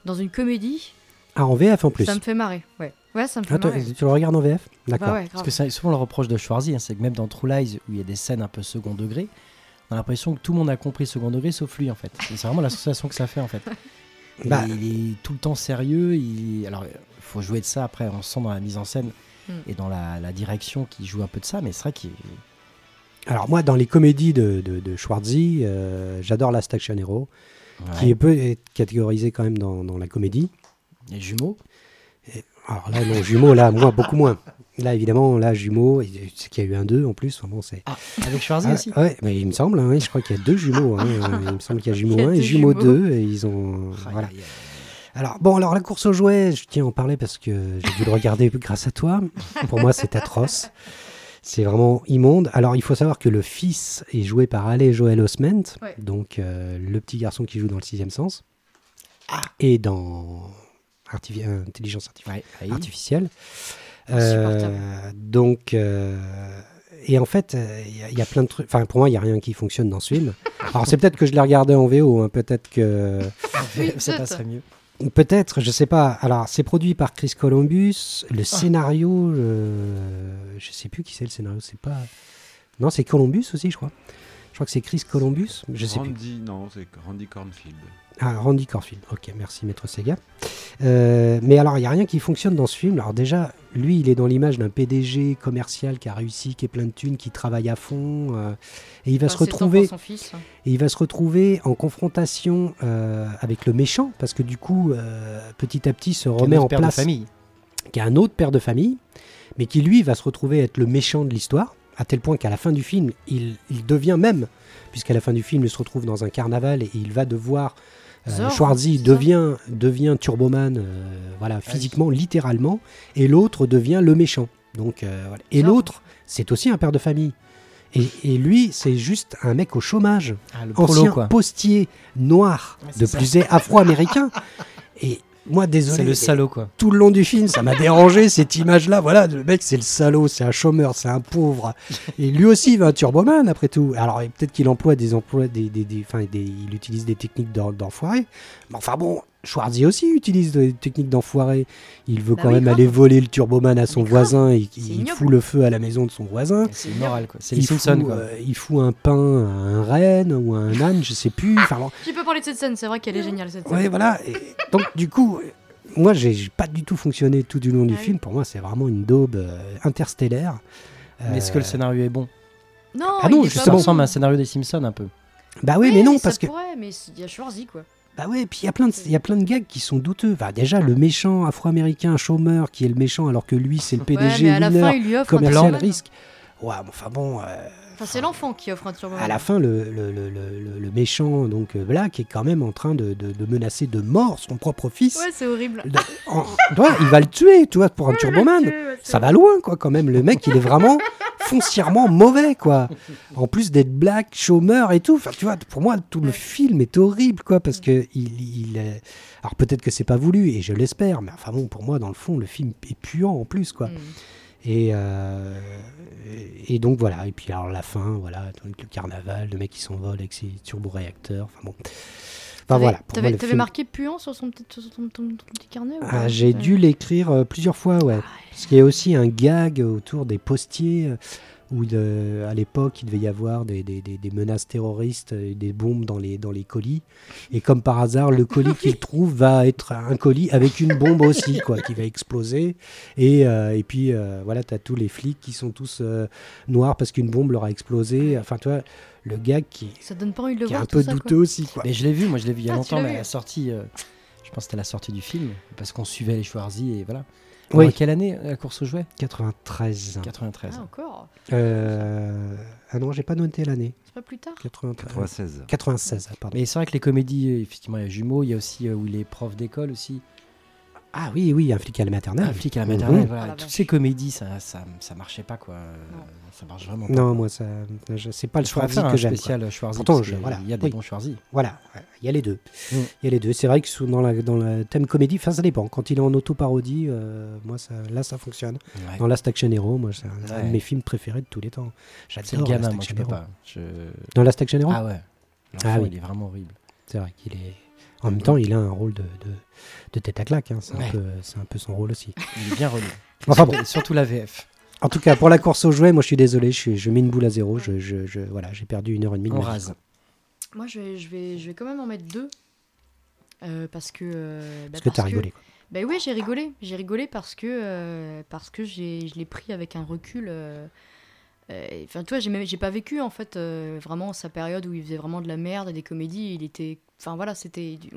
dans une comédie, Ah, en VF en plus. ça me fait marrer. Ouais, ouais ça me fait Ah, toi, tu le regardes en VF D'accord. Bah ouais, Parce que c'est souvent le reproche de Schwarzy, hein, c'est que même dans True Lies, où il y a des scènes un peu second degré, on a l'impression que tout le monde a compris second degré sauf lui en fait. C'est vraiment la sensation que ça fait en fait. <laughs> Bah. Il est tout le temps sérieux. Il... Alors, il faut jouer de ça après, on sent dans la mise en scène Hmm. et dans la, la direction qui joue un peu de ça, mais c'est vrai qu'il Alors moi, dans les comédies de, de, de Schwarzy, euh, j'adore Last Action Hero, qui peut être catégorisé quand même dans, dans la comédie. Les jumeaux? Alors là, non, jumeaux, là, moi, beaucoup moins. Là, évidemment, là, jumeaux, et c'est qu'il y a eu un 2 en plus. Enfin, bon, c'est... Ah, avec Schwarzy Ah, aussi ouais, mais il me semble, hein, je crois qu'il y a deux jumeaux. hein, <laughs> euh, il me semble qu'il y a a 1 et jumeaux. 2, et ils ont... Voilà. Alors, bon, alors la course aux jouets, je tiens à en parler parce que j'ai dû le regarder grâce à toi. Pour moi, c'est atroce. C'est vraiment immonde. Alors, il faut savoir que le fils est joué par Ale Joel Osment, Ouais. donc euh, le petit garçon qui joue dans le sixième sens, Ah. et dans Artifi- euh, Intelligence artifi- aïe. artificielle. Euh, donc, euh, et en fait, euh, il y, a- il y a plein de trucs. Enfin, pour moi, il n'y a rien qui fonctionne dans ce film. Alors, c'est peut-être que je l'ai regardé en VO. hein, peut-être que. <laughs> Oui, ça peut-être. passerait mieux. Peut-être, je sais pas. Alors, c'est produit par Chris Columbus. Le scénario, euh, je sais plus qui c'est le scénario. C'est pas. Non, c'est Columbus aussi, je crois. Je crois que c'est Chris Columbus. Je sais plus. Randy, non, c'est Randy Cornfield. Ah, Randy Corfield. Ok, merci, Maître Sega. Euh, mais alors, il n'y a rien qui fonctionne dans ce film. Alors, déjà, lui, il est dans l'image d'un PDG commercial qui a réussi, qui est plein de thunes, qui travaille à fond. euh, et il va Enfin, se retrouver. fils. Et il va se retrouver en confrontation euh, avec le méchant, parce que du coup, euh, petit à petit, se remet en père de place, famille. qui est un autre père de famille, mais qui lui va se retrouver être le méchant de l'histoire, à tel point qu'à la fin du film, il, il devient même, puisqu'à la fin du film, il se retrouve dans un carnaval et il va devoir. Euh, Zorro, Schwarzy devient, devient Turboman, euh, voilà, physiquement, littéralement, et l'autre devient le méchant. Donc, euh, voilà. Et l'autre, c'est aussi un père de famille. Et, et lui, c'est juste un mec au chômage Ah, prolo, ancien postier noir de plus est afro-américain. <laughs> Et moi, désolé, C'est le salaud, quoi. tout le long du film, ça m'a dérangé <laughs> cette image-là. Voilà, le mec, c'est le salaud, c'est un chômeur, c'est un pauvre. Et lui aussi, il va un turboman après tout. Alors, peut-être qu'il emploie des emplois, des, des, des- enfin, des- il utilise des techniques d'en- d'enfoiré. Mais enfin bon, Schwarzy aussi utilise des techniques d'enfoiré. Il veut Bah quand oui, même grave. aller voler le turboman à son voisin et il ignoble. fout le feu à la maison de son voisin. C'est immoral, quoi. C'est les Il Simpsons, fout, quoi. euh, il fout un pain à un renne ou à un âne, je sais plus. Enfin, bon, Tu peux parler de cette scène, c'est vrai qu'elle est géniale cette scène. Ouais, voilà. Et donc, du coup, moi, j'ai pas du tout fonctionné tout du long du Ah film. Pour moi, c'est vraiment une daube euh, interstellaire. Mais est-ce que le Euh, scénario est bon? Non, Ah non, il est Ça pas justement. bon. ressemble à un scénario des Simpsons, un peu. Bah oui, mais non, ça parce que. pourrait, mais il y a Schwarzy quoi. Bah ouais, puis il y a plein de, gags qui sont douteux. Déjà, le méchant afro-américain chômeur qui est le méchant alors que lui, c'est le Ouais, PDG mais à la fin, il lui offre commercial risque. Ouais, mais enfin bon. euh, Enfin, c'est l'enfant qui offre un turboman. à la fin, le, le, le, le- méchant, donc euh, Black, est quand même en train de, de- de menacer de mort son propre fils. Ouais, c'est horrible. De- en- il va le tuer, tu vois, pour un turboman. ça va loin, quoi, quand même. Le mec, il est vraiment foncièrement mauvais, quoi. En plus d'être black, chômeur et tout. Enfin, tu vois, pour moi, tout le film est horrible, quoi, parce que il, il est- Alors, peut-être que c'est pas voulu, et je l'espère, mais enfin bon, pour moi, dans le fond, le film est puant en plus, quoi. Mm. Et, euh, et donc, voilà. Et puis, alors, la fin, voilà, le carnaval, le mec qui s'envole avec ses turboréacteurs. Enfin, bon. Enfin, voilà. T'avais film- marqué puant sur, son, petit- sur ton, ton- ton petit carnet ou Ah, J'ai dû l'écrire euh, plusieurs fois, ouais. Parce qu'il y a aussi un gag autour des postiers euh, où de- à l'époque il devait y avoir des, des- des- des menaces terroristes des bombes dans les, dans les colis. Et comme par hasard, le colis <laughs> qu'il trouve va être un colis avec une bombe aussi, quoi, qui va exploser. Et, euh, et puis euh, voilà, tu as tous les flics qui sont tous euh, noirs parce qu'une bombe leur a explosé. Enfin, tu vois, le gag qui, Ça donne pas envie de le qui est un peu ça, quoi. douteux aussi, quoi. Mais je l'ai vu, moi je l'ai vu il y a Ah, longtemps, mais à la sortie, euh, je pense que c'était la sortie du film, parce qu'on suivait les Schwarzy et voilà. Oui. Quelle année la course aux jouets? 93. 93. Ah, encore? Euh, ah non, j'ai pas noté l'année. C'est pas plus tard? 93. 96. 96, ah, pardon. Mais c'est vrai que les comédies, euh, effectivement, il y a Jumeaux, il y a aussi euh, où il est prof d'école aussi. Ah oui, oui, un flic à la maternelle. Un flic à la Mhm. maternelle, voilà. la Toutes ces comédies, ça, ça, ça marchait pas, quoi. Euh, Non. Ça marche vraiment pas. Non, moi, ça, je- c'est pas le Schwarzy que j'aime. spécial Schwarzy. Pourtant, je- voilà, Il y a des oui. bons Schwarzy. Voilà, il y a les deux. Mm. Il y a les deux. C'est vrai que sous- dans, la, dans le thème comédie, enfin ça dépend. Quand il est en auto-parodie, euh, moi ça, là ça fonctionne. Ouais. Dans Last Action Hero, moi c'est un, de mes films préférés de tous les temps. C'est le J'adore gamin, Last moi, je Action peux Hero. pas. Je... Dans Last Action Hero, Ah ouais. Ah oui. il est vraiment horrible. C'est vrai qu'il est. En même temps, il a un rôle de, de, de tête à claque. hein. C'est Ouais. un, peu- c'est un peu son rôle aussi. Il est bien relou. <laughs> Enfin bon, Surtout la VF. en tout cas, pour la course aux jouets, moi je suis désolé, je, suis- je mets une boule à zéro. Je, je- je- voilà, j'ai perdu une heure et demie de On ma vie. rase. Moi, je vais, je, vais, je vais quand même en mettre deux. Euh, parce que. euh, bah, Parce que t'as rigolé. quoi. Bah oui, j'ai rigolé. J'ai rigolé parce que, euh, parce que j'ai, je l'ai pris avec un recul. Euh, euh, Enfin, tu vois, j'ai, même- j'ai pas vécu en fait euh, vraiment sa période où il faisait vraiment de la merde et des comédies. Il était. Enfin voilà, c'était. du-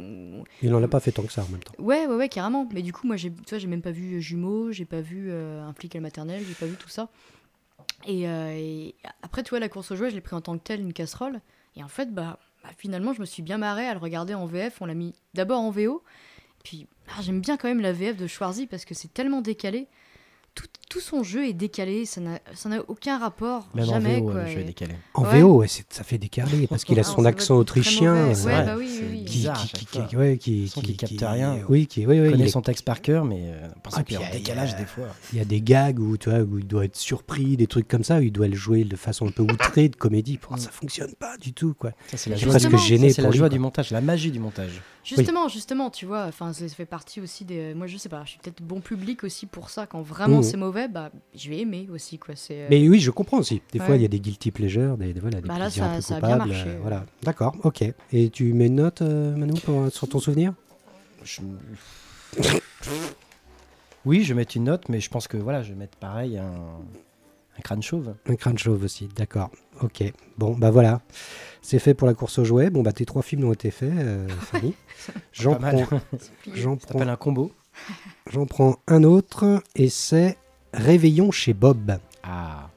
Il en a pas fait tant que ça en même temps. Ouais, ouais, ouais, carrément. Mais du coup, moi, j'ai, tu vois, j'ai même pas vu Jumeaux, j'ai pas vu euh, un flic à la maternelle, j'ai pas vu tout ça. Et, euh, et après, tu vois, la course aux jouets, je l'ai pris en tant que telle, une casserole. Et en fait, bah, bah, finalement, je me suis bien marré à le regarder en VF. On l'a mis d'abord en VO. Puis, ah, j'aime bien quand même la VF de Schwarzy parce que c'est tellement décalé. Tout, tout son jeu est décalé, ça n'a, aucun rapport, Même jamais. en VO, quoi. euh. En Ouais. VO, ouais, ça fait décaler parce qu'il a <laughs> Ah, son accent autrichien. Ouais, bah oui, oui, qui, capte rien. Oui, qui, oui, oui, Il connaît est- son texte par cœur, mais euh, parce Ah, qu'il est puis en il y a- décalage des fois. il y a des gags où, tu vois, où il doit être surpris, des trucs comme ça, où il doit le jouer de façon un peu outrée de comédie. Pour, Mm. ça fonctionne pas du tout, quoi. Ça, c'est la Je joie, suis Justement, presque gêné ça, c'est pour la lui, joie quoi. du montage, la magie du montage. Justement, justement, tu vois, ça fait partie aussi des. Moi, je sais pas, je suis peut-être bon public aussi pour ça. Quand vraiment. C'est mauvais, bah, je vais aimer aussi, quoi. C'est. euh, Mais oui, je comprends aussi. Des fois, il y a des guilty pleasures, des, des- voilà, des Bah là, plaisirs ça- un peu ça a bien marché, euh, ouais. voilà, d'accord, ok. Et tu mets une note, euh, Manu, pour- sur ton souvenir? Je- <laughs> Oui, je vais mettre une note, mais je pense que voilà, je vais mettre pareil un, un crâne chauve. Un crâne chauve aussi, d'accord. Ok. Bon, bah voilà. C'est fait pour la course aux jouets. Bon, bah tes trois films ont été faits, euh, <laughs> Fanny. J'en prends, <laughs> j'en Ça s'appelle prends, un combo. J'en prends un autre et c'est Réveillon chez Bob. Ah,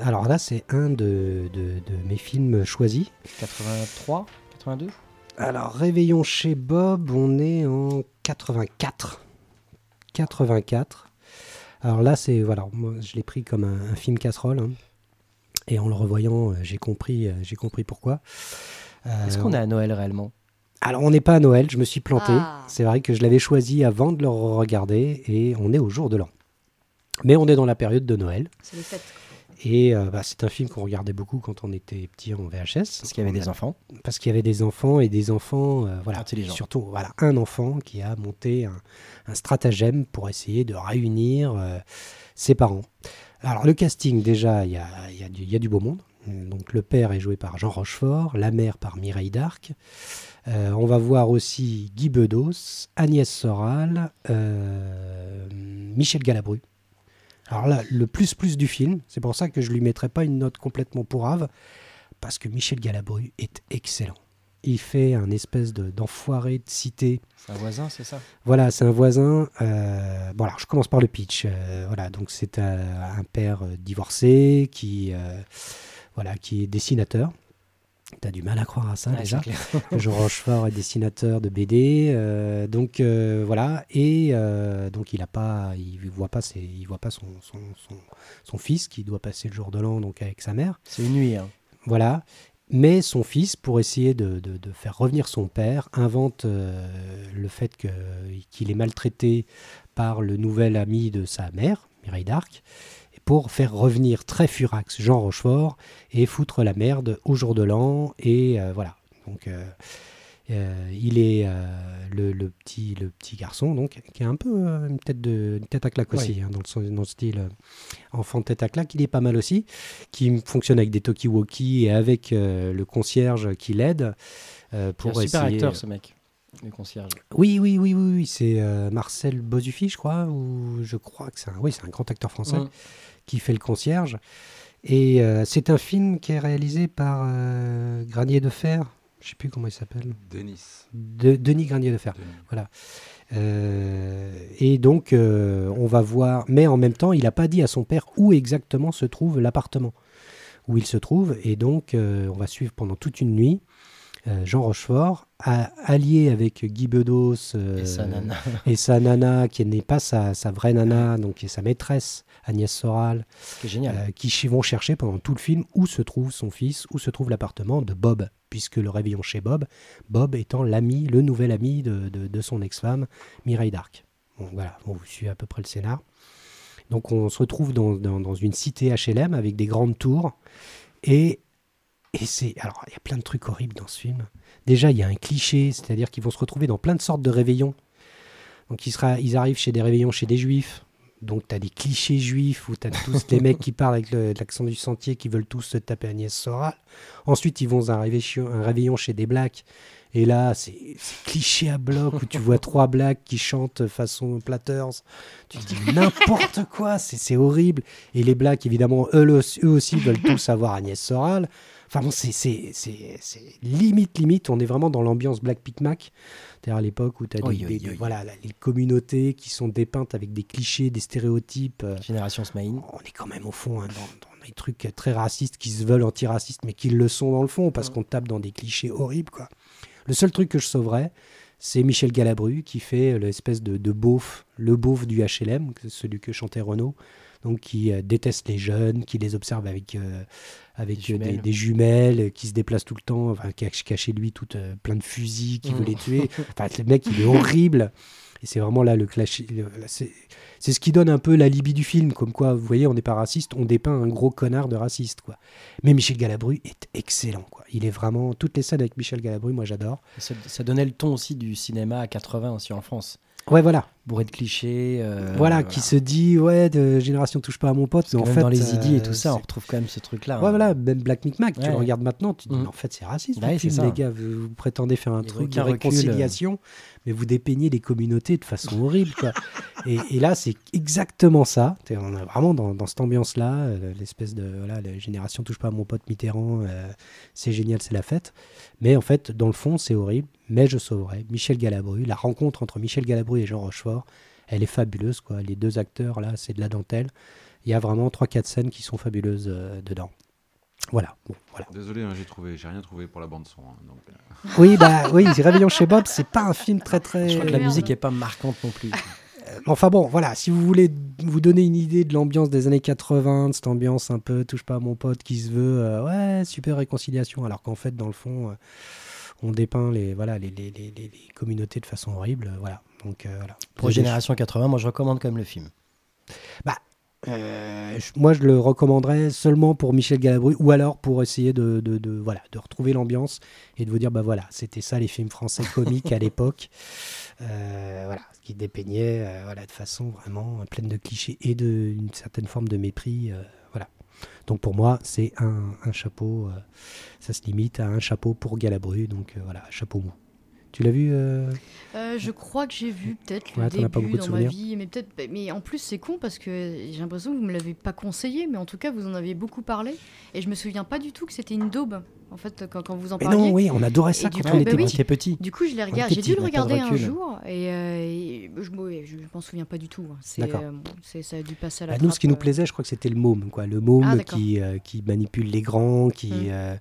Alors là, c'est un de, de- de mes films choisis. 83, 82 Alors, Réveillon chez Bob, on est en 84. 84. Alors là, c'est voilà, moi je l'ai pris comme un, un film casserole. hein. Et en le revoyant, euh, j'ai compris, euh, j'ai compris pourquoi. Euh, Est-ce qu'on est à Noël réellement? Alors, on n'est pas à Noël, je me suis planté. Ah. C'est vrai que je l'avais choisi avant de le regarder et on est au jour de l'an. Mais on est dans la période de Noël. C'est les fêtes. Et euh, bah, c'est un film qu'on regardait beaucoup quand on était petit en VHS. Parce qu'il y avait des enfants. parce qu'il y avait des enfants et des enfants, euh, voilà, Intelligents. surtout voilà, un enfant qui a monté un, un stratagème pour essayer de réunir euh, ses parents. Alors le casting déjà, il y a, il y a du- il y a du beau monde. Donc le père est joué par Jean Rochefort, la mère par Mireille Darc. Euh, on va voir aussi Guy Bedos, Agnès Soral, euh, Michel Galabru. Alors là, le plus plus du film, c'est pour ça que je lui mettrai pas une note complètement pourrave, parce que Michel Galabru est excellent. Il fait un espèce de- d'enfoiré de cité. C'est un voisin, c'est ça? Voilà, c'est un voisin. euh, bon, alors je commence par le pitch. euh, voilà, donc c'est un, un père euh, divorcé qui, euh, voilà, qui est dessinateur. T'as du mal à croire à ça Ouais, déjà. <laughs> Jean Rochefort est dessinateur de BD, euh, donc euh, voilà, et euh, donc il a pas, il voit pas, ses, il voit pas son, son, son, son fils qui doit passer le jour de l'an donc avec sa mère, C'est une nuit. hein. voilà. Mais son fils, pour essayer de, de- de faire revenir son père, invente le fait qu'il est maltraité par le nouvel ami de sa mère, Mireille d'Arc, pour faire revenir très furax Jean Rochefort et foutre la merde au jour de l'an. Et euh, voilà. Donc, euh, euh, il est euh, le, le petit, le petit garçon, donc, qui a un peu euh, une, tête de, une tête à claque aussi, hein, dans, le, dans le style enfant tête à claque. Il est pas mal aussi qui fonctionne avec des talkie-walkie et avec le concierge qui l'aide Pour un super essayer. acteur, ce mec, le concierge. Oui, oui, oui, oui, oui, c'est Marcel Bozufi, je crois, ou je crois que c'est un, oui, c'est un grand acteur français Mm. Qui fait le concierge. Et euh, c'est un film qui est réalisé par euh, Granier de Fer, je sais plus comment il s'appelle, Denis. de, Denis Granier de Fer. Denis. Euh, et donc, on va voir. Mais en même temps, il n'a pas dit à son père où exactement se trouve l'appartement où il se trouve. Et donc, on va suivre pendant toute une nuit Jean Rochefort, a- allié avec Guy Bedos euh, Et sa nana. <laughs> et sa nana, qui n'est pas sa, sa vraie nana, donc qui est sa maîtresse, Agnès Soral, génial. euh, qui ch- vont chercher pendant tout le film où se trouve son fils, où se trouve l'appartement de Bob, puisque le réveillon chez Bob, Bob étant l'ami, le nouvel ami de, de- de son ex-femme, Mireille d'Arc. Bon, voilà, bon, vous suivez à peu près le scénar. Donc on se retrouve dans, dans- dans une cité HLM avec des grandes tours. Et, et c'est. Alors, il y a plein de trucs horribles dans ce film. Déjà, il y a un cliché, c'est-à-dire qu'ils vont se retrouver dans plein de sortes de réveillons. Donc, ils, sera, ils arrivent chez des réveillons chez des juifs. Donc, tu as des clichés juifs où tu as tous les mecs qui parlent avec l'accent du sentier qui veulent tous se taper Agnès Soral. Ensuite, ils vont à un un réveillon chez des blacks. Et là, c'est cliché à bloc où tu vois trois blacks qui chantent façon Platters. Tu te dis n'importe quoi, c'est horrible. Et les blacks, évidemment, eux, eux aussi veulent tous avoir Agnès Soral. Enfin bon, c'est- limite, limite. On est vraiment dans l'ambiance Black Picmac. C'est-à-dire à l'époque où tu as des, Oui, oui, des- des- oui. voilà, les communautés qui sont dépeintes avec des clichés, des stéréotypes. euh, Génération Smaïn. on est quand même au fond hein, dans, dans des trucs très racistes qui se veulent antiracistes, mais qui le sont dans le fond parce qu'on tape dans des clichés horribles. Quoi. Le seul truc que je sauverais, c'est Michel Galabru qui fait l'espèce de, de beauf, le beauf du HLM, celui que chantait Renaud, donc qui euh, déteste les jeunes, qui les observe avec, euh, avec Des euh, des, jumelles. des jumelles, qui se déplace tout le temps, enfin, qui a, qui a chez lui tout, plein de fusils, qui veut Mm. les tuer. <laughs> Enfin, le mec, il est horrible. Et c'est vraiment là le clash. c'est- c'est ce qui donne un peu l'alibi du film, comme quoi, vous voyez, on n'est pas raciste, on dépeint un gros connard de raciste, quoi. Mais Michel Galabru est excellent, quoi. Il est vraiment toutes les scènes avec Michel Galabru, moi j'adore. Ça, ça donnait le ton aussi du cinéma à 80 aussi en France. Ouais, voilà, Bourré de clichés. euh, voilà, qui se dit ouais, de génération touche pas à mon pote, mais en fait dans les idées et euh, tout ça, on retrouve quand même ce truc-là. Ouais, hein. voilà, même Black Micmac, tu Ouais. le regardes maintenant, tu te dis, Mm. mais en fait, c'est raciste, Ouais, film, ça. les gars. Vous, vous prétendez faire un Il truc de euh. réconciliation, mais vous dépeignez les communautés de façon horrible, quoi. <laughs> et, et là, c'est exactement ça. On est vraiment dans, dans cette ambiance-là, euh, l'espèce de, voilà, la génération touche pas à mon pote Mitterrand, euh, c'est génial, c'est la fête. Mais en fait, dans le fond, c'est horrible, mais je sauverai. Michel Galabru, la rencontre entre Michel Galabru et Jean Rochefort, elle est fabuleuse, quoi. Les deux acteurs, là, c'est de la dentelle. Il y a vraiment 3-4 scènes qui sont fabuleuses euh, dedans. Voilà, bon, voilà. Désolé, hein, j'ai trouvé, j'ai rien trouvé pour la bande son. hein, donc, euh, <laughs> Oui, bah oui, Réveillon chez Bob, c'est pas un film très très. Je crois que la musique est pas marquante non plus. Enfin bon, voilà, si vous voulez vous donner une idée de l'ambiance des années 80, de cette ambiance un peu touche pas à mon pote qui se veut, euh, ouais, super réconciliation, alors qu'en fait, dans le fond, euh, on dépeint les, voilà, les, les, les, les- les communautés de façon horrible, euh, voilà. Donc euh, voilà. Pour Génération 80, moi je recommande quand même le film. Euh, je- moi, je le recommanderais seulement pour Michel Galabru ou alors pour essayer de, de, de- voilà, de retrouver l'ambiance et de vous dire bah voilà, c'était ça les films français comiques à <laughs> l'époque. Euh, voilà, ce qui dépeignait euh, voilà, de façon vraiment pleine de clichés et d'une certaine forme de mépris. euh, voilà. Donc pour moi, c'est un, un chapeau, euh, ça se limite à un chapeau pour Galabru, donc euh, voilà, chapeau mou. Tu l'as vu euh Euh, je crois que j'ai vu peut-être le Ouais, pas début beaucoup de dans ma vie, mais peut-être. Mais en plus c'est con parce que j'ai l'impression que vous me l'avez pas conseillé, mais en tout cas vous en avez beaucoup parlé et je me souviens pas du tout que c'était une daube. En fait, quand, quand vous en Mais parliez. non, oui, on adorait ça Et du quand coup, on bah était oui. petit. Du coup, je l'ai regardé. J'ai dû le a regarder un jour et, euh, et je, ouais, je m'en souviens pas du tout. hein. C'est, euh, c'est- ça a dû passer à la Bah, nous, ce qui nous euh. plaisait, je crois que c'était le môme, quoi. Le môme Ah, qui, euh, qui manipule les grands, qui, Mm. euh,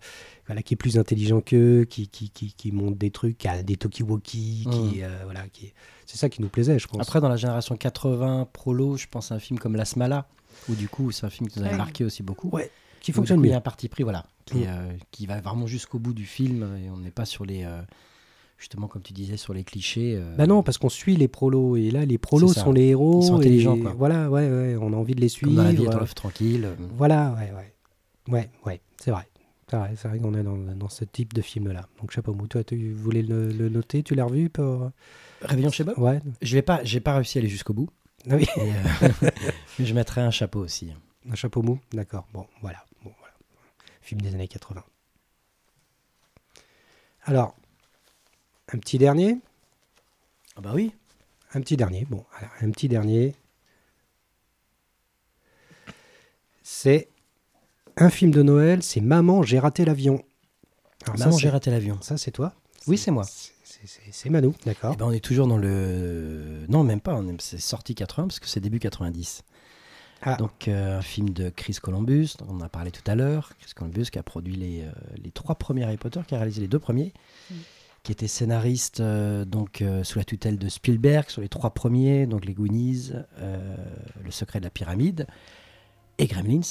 voilà, qui est plus intelligent qu'eux, qui, qui, qui, qui monte des trucs, qui a des talkie-walkie, qui, euh, voilà, qui... c'est ça qui nous plaisait, je pense. Après, dans la génération 80, Prolo, je pense à un film comme La Smala, où du coup, c'est un film qui nous Ouais. marqué aussi beaucoup. Ouais, qui fonctionne coup, Il y a un parti pris, voilà, qui, Mm. euh, qui va vraiment jusqu'au bout du film, et on n'est pas sur les. euh, justement, comme tu disais, sur les clichés. euh, Bah non, parce qu'on suit les prolos, et là, les prolos sont les héros. Ils sont et intelligents, quoi. Voilà, ouais, ouais, on a envie de les comme dans la vie suivre. un tranquille. euh, Voilà, ouais, ouais. Ouais, ouais, c'est vrai. C'est vrai, qu'on est dans, dans ce type de film-là. Donc, chapeau mou, toi, tu voulais le, le noter, tu l'as revu pour... Réveillon chez Bob? Ouais. Je l'ai pas, j'ai pas réussi à aller jusqu'au bout. Ah oui. <laughs> Je mettrais un chapeau aussi. Un chapeau mou D'accord. Bon, voilà. Film des années 80. Alors, un petit dernier? Ah bah oui. Un petit dernier. Bon, alors, un petit dernier. C'est un film de Noël, c'est Maman, j'ai raté l'avion. Alors Maman, j'ai raté l'avion. Ça, c'est toi? Oui, c'est moi. C'est- Manou, d'accord. Eh ben, on est toujours dans le. Non, même pas. C'est sorti 80 parce que c'est début 90. Ah. Donc euh, un film de Chris Columbus, dont on en a parlé tout à l'heure. Chris Columbus qui a produit les, euh, les trois premiers Harry Potter, qui a réalisé les deux premiers, Mm. qui était scénariste euh, donc euh, sous la tutelle de Spielberg sur les trois premiers, donc les Goonies, euh, Le secret de la pyramide et Gremlins.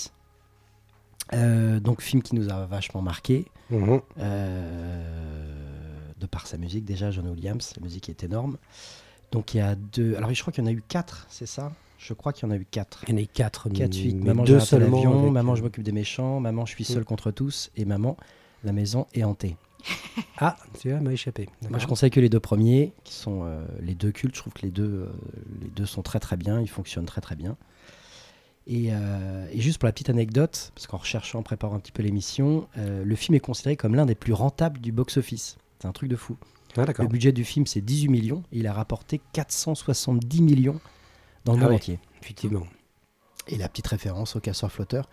Euh, donc film qui nous a vachement marqué. Mhm. Euh, de par sa musique déjà, John Williams, la musique est énorme. Donc il y a deux. Alors je crois qu'il y en a eu quatre, c'est ça? Je crois qu'il y en a eu quatre. Il y en a eu quatre. Quatre mais films. Maman, deux seulement. avec, Maman, euh, je m'occupe des méchants, Maman, je suis seul contre tous, et Maman, la maison est hantée. <laughs> Ah, tu vois, m'a échappé. Moi, je conseille que les deux premiers, qui sont euh, les deux cultes. Je trouve que les deux, euh, les deux sont très très bien, ils fonctionnent très très bien. Et, euh, et juste pour la petite anecdote, parce qu'en recherchant, en préparant un petit peu l'émission, euh, le film est considéré comme l'un des plus rentables du box-office. C'est un truc de fou. Ah. Le budget du film, c'est 18 millions, et il a rapporté 470 millions dans le Ah monde ouais. entier. Effectivement. Et la petite référence au casseur flotteur,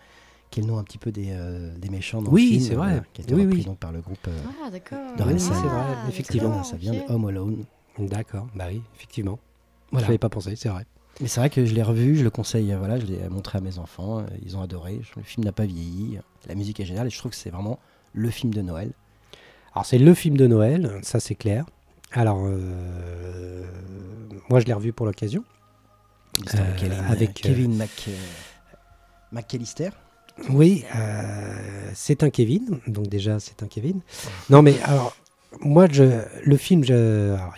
qui est le nom un petit peu des, euh, des méchants dans Oui, le film, c'est vrai. voilà, qui a été Oui, repris oui. donc par le groupe euh, Ah, d'accord. de Red c'est vrai, Ah, effectivement, d'accord, ça vient de Home Alone. D'accord. Bah oui, effectivement. Je Voilà. n'avais pas pensé, c'est vrai. Mais c'est vrai que je l'ai revu, je le conseille, euh, voilà, je l'ai montré à mes enfants, euh, ils ont adoré. Je- Le film n'a pas vieilli, la musique est géniale et je trouve que c'est vraiment le film de Noël. Alors c'est le film de Noël, ça c'est clair. Alors euh, moi je l'ai revu pour l'occasion. Euh, Kevin, avec, euh, Kevin Mac, McAllister. Oui, euh, c'est un Kevin, donc déjà c'est un Kevin. Non mais alors moi je, le film, il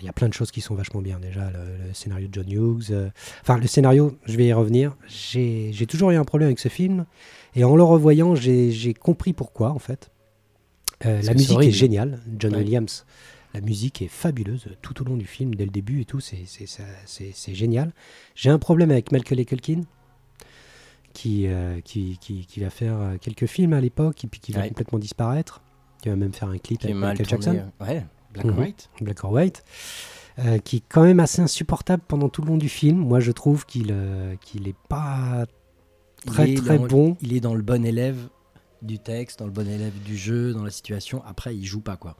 y a plein de choses qui sont vachement bien déjà. Le, le scénario de John Hughes, euh, enfin le scénario, je vais y revenir. J'ai toujours eu un problème avec ce film et en le revoyant j'ai compris pourquoi en fait. Euh, la que musique est géniale, John Ouais. Williams. La musique est fabuleuse tout au long du film, dès le début et tout, c'est- génial. J'ai un problème avec Michael Culkin, qui, euh, qui, qui, qui va faire euh, quelques films à l'époque, et puis qui va Ouais. complètement disparaître, qui va même faire un clip Qui avec Michael. Jackson, euh, Ouais, Black Mhm. and White. Black or White, euh, qui est quand même assez insupportable pendant tout le long du film. Moi, je trouve qu'il qu'il est pas très est très dans- bon. Il est dans le bon élève du texte, dans le bon élève du jeu, dans la situation. Après, il joue pas quoi.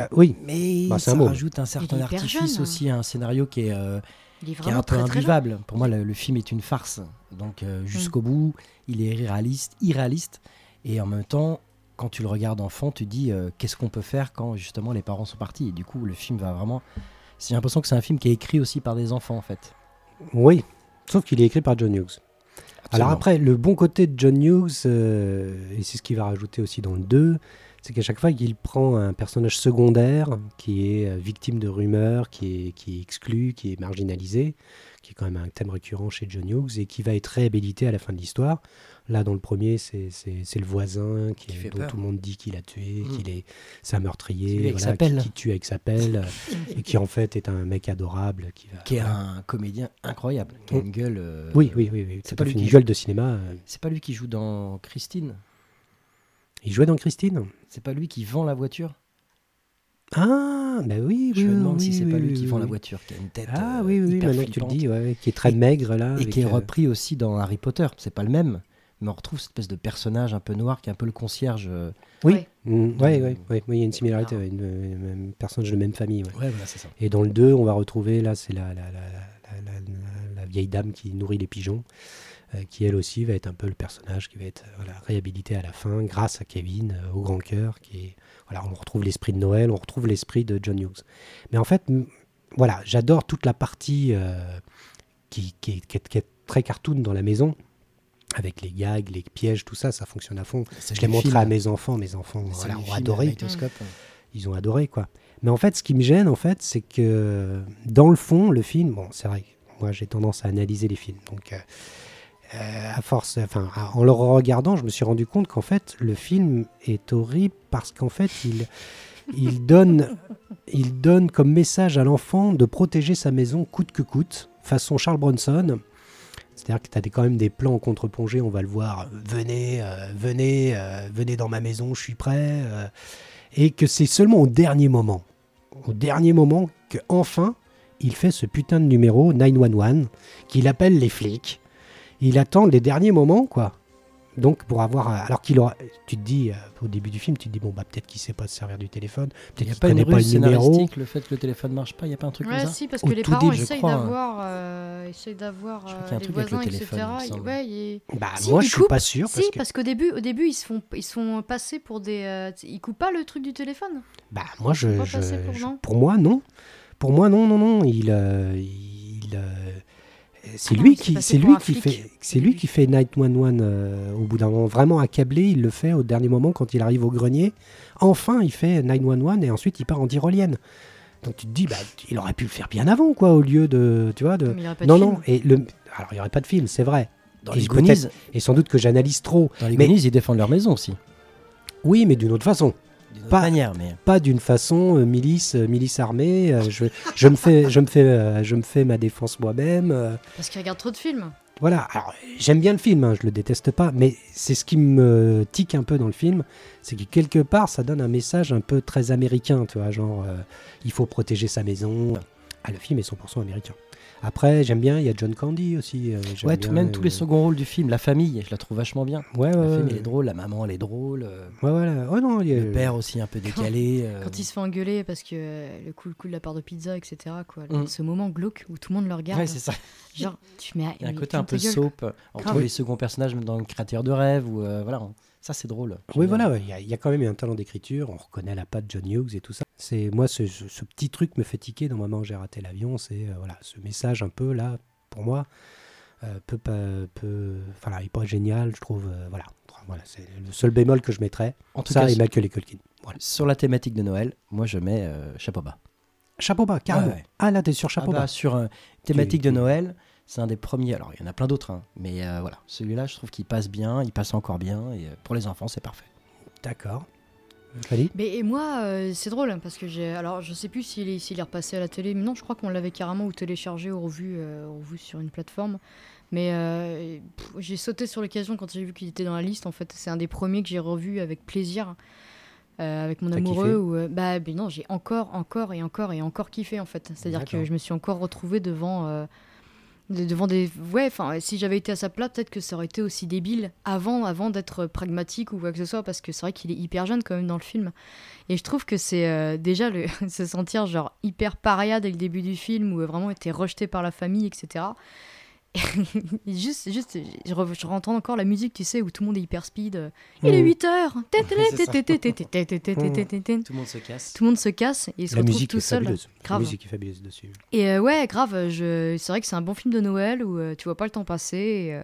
Euh, oui, Mais Bah, ça rajoute un certain artifice jeune. aussi à un scénario qui est, euh, qui est un peu très, très imbuvable. Pour moi, le, le film est une farce. Donc euh, jusqu'au bout, il est irréaliste, irréaliste. Et en même temps, quand tu le regardes enfant, tu dis euh, qu'est-ce qu'on peut faire quand justement les parents sont partis? Et du coup, le film va vraiment. J'ai l'impression que c'est un film qui est écrit aussi par des enfants en fait. oui. Sauf qu'il est écrit par John Hughes. Alors après, le bon côté de John Hughes, euh, et c'est ce qu'il va rajouter aussi dans le 2, c'est qu'à chaque fois qu'il prend un personnage secondaire qui est euh, victime de rumeurs, qui est, qui est exclu, qui est marginalisé, qui est quand même un thème récurrent chez John Hughes, et qui va être réhabilité à la fin de l'histoire. Là, dans le premier, c'est le voisin qui, Qui fait dont peur. tout le monde dit qu'il a tué, Mm. qu'il est, c'est un meurtrier, voilà, qui, qui tue avec sa pelle, <laughs> euh, et qui en fait est un mec adorable. Qui, va, Qui est un comédien incroyable, qui a Mm. une gueule. euh, Oui, oui, oui, oui. c'est pas lui une joue. gueule de cinéma. euh. C'est pas lui qui joue dans Christine. Il jouait dans Christine C'est pas lui qui vend la voiture? Ah, bah oui, Je oui, me demande oui, si c'est oui, pas lui oui, qui oui, vend la oui. voiture, qui a une tête. Ah euh, oui, oui, hyper maintenant que tu le dis, ouais, qui est très Et- maigre là. Et qui est euh, repris aussi dans Harry Potter. C'est pas le même, mais on retrouve cette espèce de personnage un peu noir qui est un peu le concierge. euh, Oui, Ouais. Mm, ouais, ouais, oui, il y a une similarité, Ah. une, une- une personnage de même famille. ouais. Ouais, voilà, c'est ça. Et dans le 2, on va retrouver, là, c'est la, la, la, la, la- la- la vieille dame qui nourrit les pigeons, euh, qui elle aussi va être un peu le personnage qui va être euh, voilà, réhabilité à la fin grâce à Kevin, euh, au grand cœur, qui est, voilà, on retrouve l'esprit de Noël, on retrouve l'esprit de John Hughes. Mais en fait, voilà, j'adore toute la partie euh, qui, qui, est, qui est- qui est très cartoon dans la maison, avec les gags, les pièges, tout ça, ça fonctionne à fond. Je l'ai montré à mes enfants, mes enfants voilà, ont adoré ils ont adoré quoi. Mais en fait, ce qui me gêne en fait, c'est que dans le fond, le film, bon, c'est vrai, moi j'ai tendance à analyser les films, donc euh, euh, à force, enfin, en le regardant, je me suis rendu compte qu'en fait, le film est horrible parce qu'en fait, il il <laughs> donne, il donne comme message à l'enfant de protéger sa maison coûte que coûte, façon Charles Bronson. C'est-à-dire que tu as quand même des plans en contre-plongée, on va le voir, euh, venez, euh, venez, euh, venez dans ma maison, je suis prêt. euh, et que c'est seulement au dernier moment, au dernier moment, que enfin il fait ce putain de numéro 911, qu'il appelle les flics. Il attend les derniers moments, quoi. Donc pour avoir, euh, alors qu'il aura, tu te dis euh, au début du film, tu te dis bon bah peut-être qu'il sait pas se servir du téléphone, Il peut-être n'y a qu'il connaît pas le numéro. le fait que le téléphone marche pas, il n'y a pas un truc Ouais, comme ça si, parce Au que les parents essayent crois, hein. d'avoir, euh, essayent d'avoir Je crois euh, qu'il y a un les truc avec le voisins, téléphone, etc. il ouais, il- Bah Si, moi je suis coupe. pas sûr Si, parce que parce qu'au début, au début, ils se font, ils se font passer pour des, euh, ils coupent pas le truc du téléphone. bah moi je, sont passés pour je- pour moi non, pour moi non non non, il euh, il euh, c'est lui qui c'est lui qui fait c'est lui qui fait 911 euh, au bout d'un moment vraiment accablé, il le fait au dernier moment quand il arrive au grenier. Enfin, il fait 911 et ensuite il part en tyrolienne. Donc tu te dis bah il aurait pu le faire bien avant quoi au lieu de tu vois de Mais il y aurait pas de non film. non et le alors il y aurait pas de film, c'est vrai. Dans Et les Goonies, Et sans doute que j'analyse trop. dans les mais- Goonies, ils défendent leur maison aussi. Oui, mais d'une autre façon. Pas- manière, mais Pas d'une façon euh, milice, euh, milice armée. euh, je, je me fais, je me fais, euh, je me fais ma défense moi-même. euh, Parce qu'ils regardent trop de films. voilà. Alors j'aime bien le film, hein, je le déteste pas, mais c'est ce qui me tique un peu dans le film, c'est que quelque part ça donne un message un peu très américain, tu vois, genre euh, il faut protéger sa maison. Ah, le film est 100% américain. Après, j'aime bien, il y a John Candy aussi. euh, ouais, tout bien, même tous les seconds rôles du film, la famille, je la trouve vachement bien. Ouais, ouais, La ouais, famille, elle ouais. est drôle, la maman, elle est drôle. euh, Ouais, voilà. Ouais, non, il y a- Le père aussi un peu décalé. euh, Quand il se fait engueuler parce que euh, le coup, le coup de la part de pizza, etc. Quoi. Mm. Ce moment glauque où tout le monde le regarde. Ouais, c'est ça. Genre, tu mets. Il y a un côté un peu soap. Retrouve les seconds personnages même dans le créateur de rêve. Ou, euh, voilà, ça c'est drôle. Oui, bien. voilà, il y, y a quand même un talent d'écriture. On reconnaît la patte John Hughes et tout ça. C'est moi, ce, ce- ce petit truc me fait tiquer dans Maman j'ai raté l'avion. C'est euh, voilà, ce message un peu là, pour moi, euh, peu, enfin, là, il est pas génial, je trouve. euh, voilà, voilà, c'est le seul bémol que je mettrais. En tout Ça cas, et Michael et Culkin. Voilà. sur la thématique de Noël, moi je mets chapeau bas. Chapeau bas, carrément. Ouais, ouais. Ah là, t'es sur Ah chapeau bah, bas. sur euh, thématique Tu- de Noël, c'est un des premiers. Alors il y en a plein d'autres, hein, mais euh, voilà, celui-là je trouve qu'il passe bien, il passe encore bien, et euh, pour les enfants c'est parfait. D'accord. Mais et moi, euh, c'est drôle hein, parce que j'ai. Alors, je sais plus s'il est, s'il est repassé à la télé, mais non, je crois qu'on l'avait carrément ou téléchargé ou revu, euh, revu sur une plateforme. Mais euh, pff, j'ai sauté sur l'occasion quand j'ai vu qu'il était dans la liste. En fait, c'est un des premiers que j'ai revu avec plaisir. euh, avec mon T'as amoureux ou euh, bah mais non j'ai encore encore et encore et encore kiffé en fait c'est à dire que je me suis encore retrouvée devant euh, de- devant des ouais enfin si j'avais été à sa place peut-être que ça aurait été aussi débile avant avant d'être pragmatique ou quoi que ce soit parce que c'est vrai qu'il est hyper jeune quand même dans le film. Et je trouve que c'est euh, déjà le <laughs> se sentir genre hyper paria dès le début du film où vraiment était rejeté par la famille etc et <laughs> juste juste je, re- je rentends encore la musique tu sais où tout le monde est hyper speed il est Mhm. 8 heures <laughs> C'est ça. tout Tout le monde se casse. le monde se casse et il se La retrouve musique tout est seul fabuleuse. La Grave. musique est fabuleuse dessus. et euh, ouais, grave, je... c'est vrai que c'est un bon film de Noël où euh, tu vois pas le temps passer. Et euh,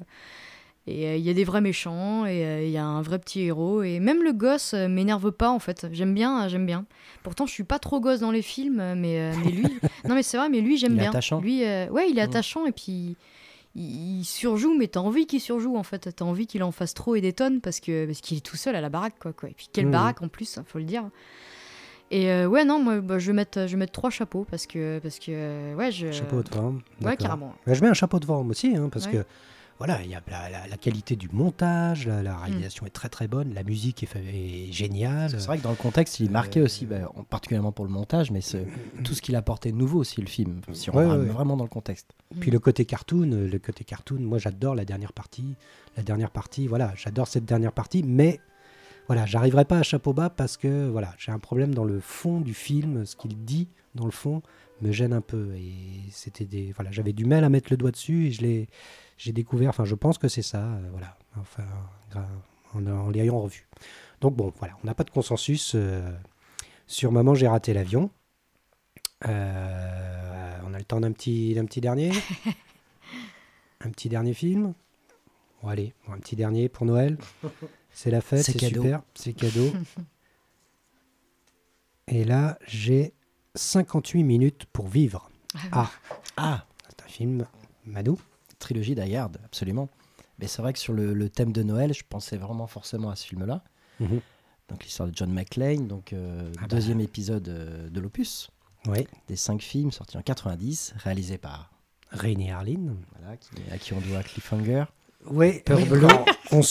et, euh, il y a des vrais méchants et euh, il y a un vrai petit héros. Et même le gosse euh, m'énerve pas en fait. J'aime bien, euh, j'aime bien. Pourtant, je suis pas trop gosse dans les films, mais, euh, mais lui. <laughs> non, mais c'est vrai, mais lui, j'aime Il est bien. attachant. Lui, euh, ouais, il est Mm. attachant et puis. Il, il surjoue, mais t'as envie qu'il surjoue en fait. T'as envie qu'il en fasse trop et détonne parce que parce qu'il est tout seul à la baraque quoi. quoi. Et puis quelle Mhm. baraque en plus, faut le dire. Et euh, ouais non, moi bah, je vais mettre je vais mettre trois chapeaux parce que parce que ouais je. Chapeau de forme. Ouais carrément. Bah, je mets un chapeau de forme aussi, hein, parce Ouais. que voilà, il y a la, la- la qualité du montage, la, Mm. la réalisation est très très bonne, la musique est, géniale. C'est vrai que dans le contexte, il est marqué Euh, aussi, bah, en- particulièrement pour le montage, mais c'est tout ce qu'il a apporté de nouveau aussi, le film, si on Ouais, va ouais, ouais. vraiment dans le contexte. Puis le côté cartoon, euh, le côté cartoon, moi j'adore la dernière partie. La dernière partie, voilà, j'adore cette dernière partie, mais voilà, j'arriverai pas à chapeau bas parce que voilà, j'ai un problème dans le fond du film, ce qu'il dit dans le fond me gêne un peu et c'était des voilà, j'avais du mal à mettre le doigt dessus et je l'ai j'ai découvert, enfin je pense que c'est ça, euh, voilà, enfin en, en l'ayant revu. Donc bon, voilà, on n'a pas de consensus euh, sur Maman j'ai raté l'avion. Euh, on a le temps d'un petit, d'un petit dernier <laughs> Un petit dernier film Bon allez, bon, un petit dernier pour Noël. C'est la fête, C'est super, c'est cadeau. <laughs> Et là, j'ai 58 minutes pour vivre. Ah, Ah, c'est un film, Manu. Trilogie d'Ayard, absolument. Mais c'est vrai que sur le, le thème de Noël, je pensais vraiment forcément à ce film-là. Mhm. Donc l'histoire de John McClane, donc euh, Ah bah. deuxième épisode euh, de l'opus, Oui, des cinq films sortis en 90, réalisés par, Rainy Harlin. voilà, qui- à qui on doit Cliffhanger. Oui, Peur oui, <laughs> qu'on-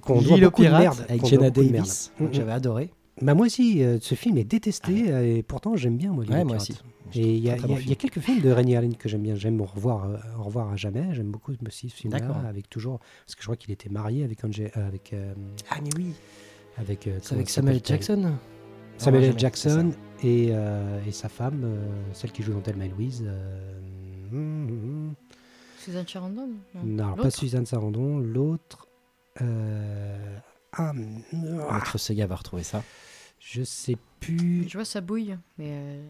qu'on doit de merde. avec Jenna Davis, j'avais adoré. Bah moi aussi, euh, ce film est détesté euh, et pourtant j'aime bien moi. Ouais, aussi. Et il y, a- y y quelques films de Rainy Harlin que j'aime bien. J'aime au revoir, euh, au revoir à jamais. J'aime beaucoup aussi ce film-là, D'accord. avec toujours parce que je crois qu'il était marié avec Angé- euh, avec euh, Ah, mais oui. avec euh, avec Samuel Jackson Samuel Jackson et, euh, et sa femme, euh, celle qui joue dans Thelma et Louise. Suzanne Sarandon. Non, alors pas Suzanne Sarandon, l'autre. euh, ah, ça. ah, Notre Sega va retrouver ça. Je sais plus. Je vois ça bouille, mais euh,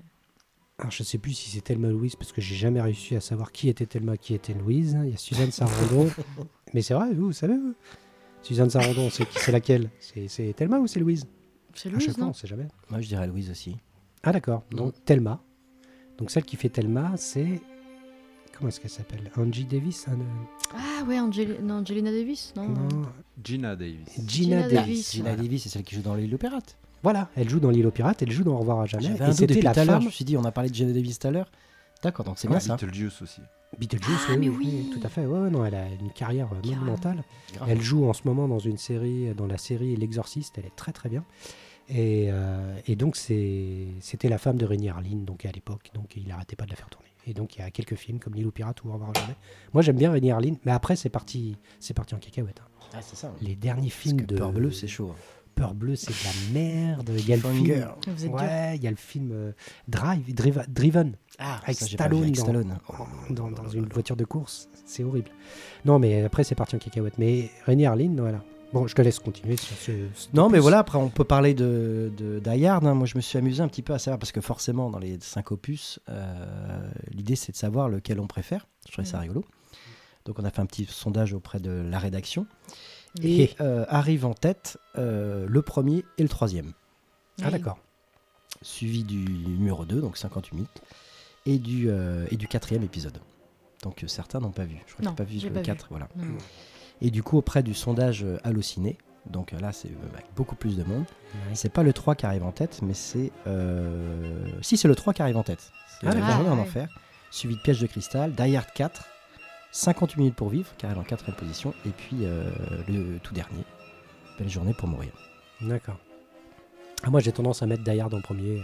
Alors, je sais plus si c'est Thelma Louise parce que j'ai jamais réussi à savoir qui était Thelma, qui était Louise. Il y a Suzanne Sarandon. <laughs> Mais c'est vrai, vous, vous savez, vous Suzanne Sarandon, c'est qui- c'est laquelle? C'est c'est Thelma ou c'est Louise? C'est À Louise, chaque fois, on sait jamais. Moi, je dirais Louise aussi. Ah d'accord, donc Thelma. Donc celle qui fait Thelma, c'est... Comment est-ce qu'elle s'appelle? Angie Davis hein, euh, Ah ouais, Angeli- non, Angelina Davis Non. Non, Gina Davis. Gina, Gina Davis. Davis. Gina Voilà. Davis, c'est celle qui joue dans l'île aux pirates. Voilà, elle joue dans L'île aux pirates, elle joue dans Au revoir à jamais. Et c'était la femme... Je me suis dit, on a parlé de Gina Davis tout à l'heure. D'accord, donc c'est bien ça. Beetlejuice aussi. Beetlejuice, Ah, oui, mais oui, oui. tout à fait. Ouais, ouais, non, elle a une carrière monumentale. Grave. Elle joue en ce moment dans une série, dans la série L'Exorciste, elle est très très bien. Et, euh, et donc c'était la femme de Rémi Harlin, donc à l'époque, donc il n'arrêtait pas de la faire tourner. Et donc il y a quelques films comme L'île aux pirates ou Au revoir à jamais. Moi j'aime bien Rémi Harlin, mais après c'est parti, c'est parti en cacahuète. hein. Ah, c'est ça. Les derniers Parce films que de Peur Bleu, c'est chaud. hein. Peur bleue, c'est de la merde. Il y a le film, ouais, il y a le film euh, Drive, Driva- Driven, Ah, Avec ça, Stallone avec dans- Stallone. dans, dans une voiture de course. C'est horrible. Non, mais après c'est parti en cacahuète. Mais Rémi Harlin, voilà. Bon, je te laisse continuer sur ce. ce Non, mais voilà, après, on peut parler de, de Die Hard, hein. Moi, je me suis amusé un petit peu à savoir, parce que forcément, dans les cinq opus, euh, l'idée, c'est de savoir lequel on préfère. Je trouvais ça Mm. rigolo. Donc, on a fait un petit sondage auprès de la rédaction. Et- euh, arrive en tête euh, le premier et le troisième, Ah d'accord. suivi du numéro 2, donc 58 minutes, et du, euh, et du quatrième épisode. Donc, euh, certains n'ont pas vu. Je crois que Non, tu pas vu le pas vu. 4, voilà. Non. Et du coup, auprès du sondage euh, Allociné, donc euh, là, c'est euh, avec beaucoup plus de monde. Ouais. C'est pas le 3 qui arrive en tête, mais c'est. euh, Si, c'est le 3 qui arrive en tête. C'est Ah, La d'accord. journée en Ouais. enfer, suivi de Piège de cristal, Die Hard 4, 58 minutes pour vivre, qui arrive en quatrième position, et puis euh, le tout dernier, Belle journée pour mourir. D'accord. Ah, moi, j'ai tendance à mettre Die Hard en premier.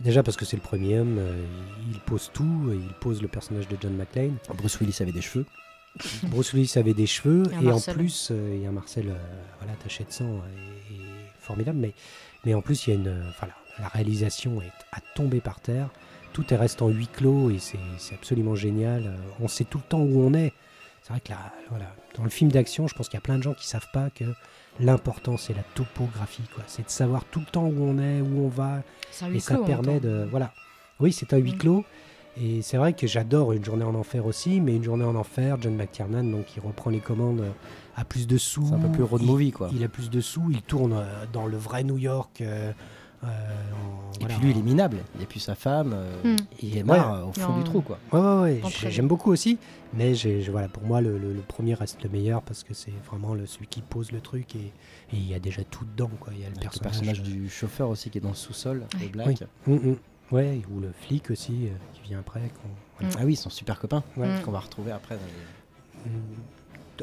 Déjà parce que c'est le premier homme, euh, il pose tout, il pose le personnage de John McClane. Bruce Willis avait des cheveux. <laughs> Bruce Willis avait des cheveux Et en Marcel. plus, euh, il y a un Marcel euh, voilà, taché de sang et, et formidable. Mais, mais en plus, il y a une, euh, voilà, la réalisation est à tomber par terre. Tout est reste en huis clos et c'est absolument génial. Euh, On sait tout le temps où on est. C'est vrai que là, voilà, dans le film d'action, je pense qu'il y a plein de gens qui savent pas que l'important c'est la topographie, quoi. C'est de savoir tout le temps où on est, où on va, et ça clos, permet de voilà. Oui, c'est un huis Mm. clos. Et c'est vrai que j'adore Une journée en enfer aussi, mais Une journée en enfer, John McTiernan, donc il reprend les commandes euh, à plus de sous. C'est un peu plus road il, movie, quoi. Il a plus de sous, il tourne euh, dans le vrai New York. euh, euh, Et voilà, puis lui, il est minable. Il a plus sa femme. euh, Hmm. Il est mort euh, au fond Non. du trou, quoi. Ouais, ouais, ouais, j'aime beaucoup aussi, mais j'ai- voilà, pour moi, le, le- le premier reste le meilleur parce que c'est vraiment le, celui qui pose le truc et il y a déjà tout dedans. Quoi. Il y a le personnage. personnage du chauffeur aussi qui est dans le sous-sol, le Ouais. Black. Oui. Hum, hum. Ouais, ou le flic aussi euh, qui vient après. voilà. Ah oui, son super copain. Ouais. Mm. Qu'on va retrouver après dans les. Hum,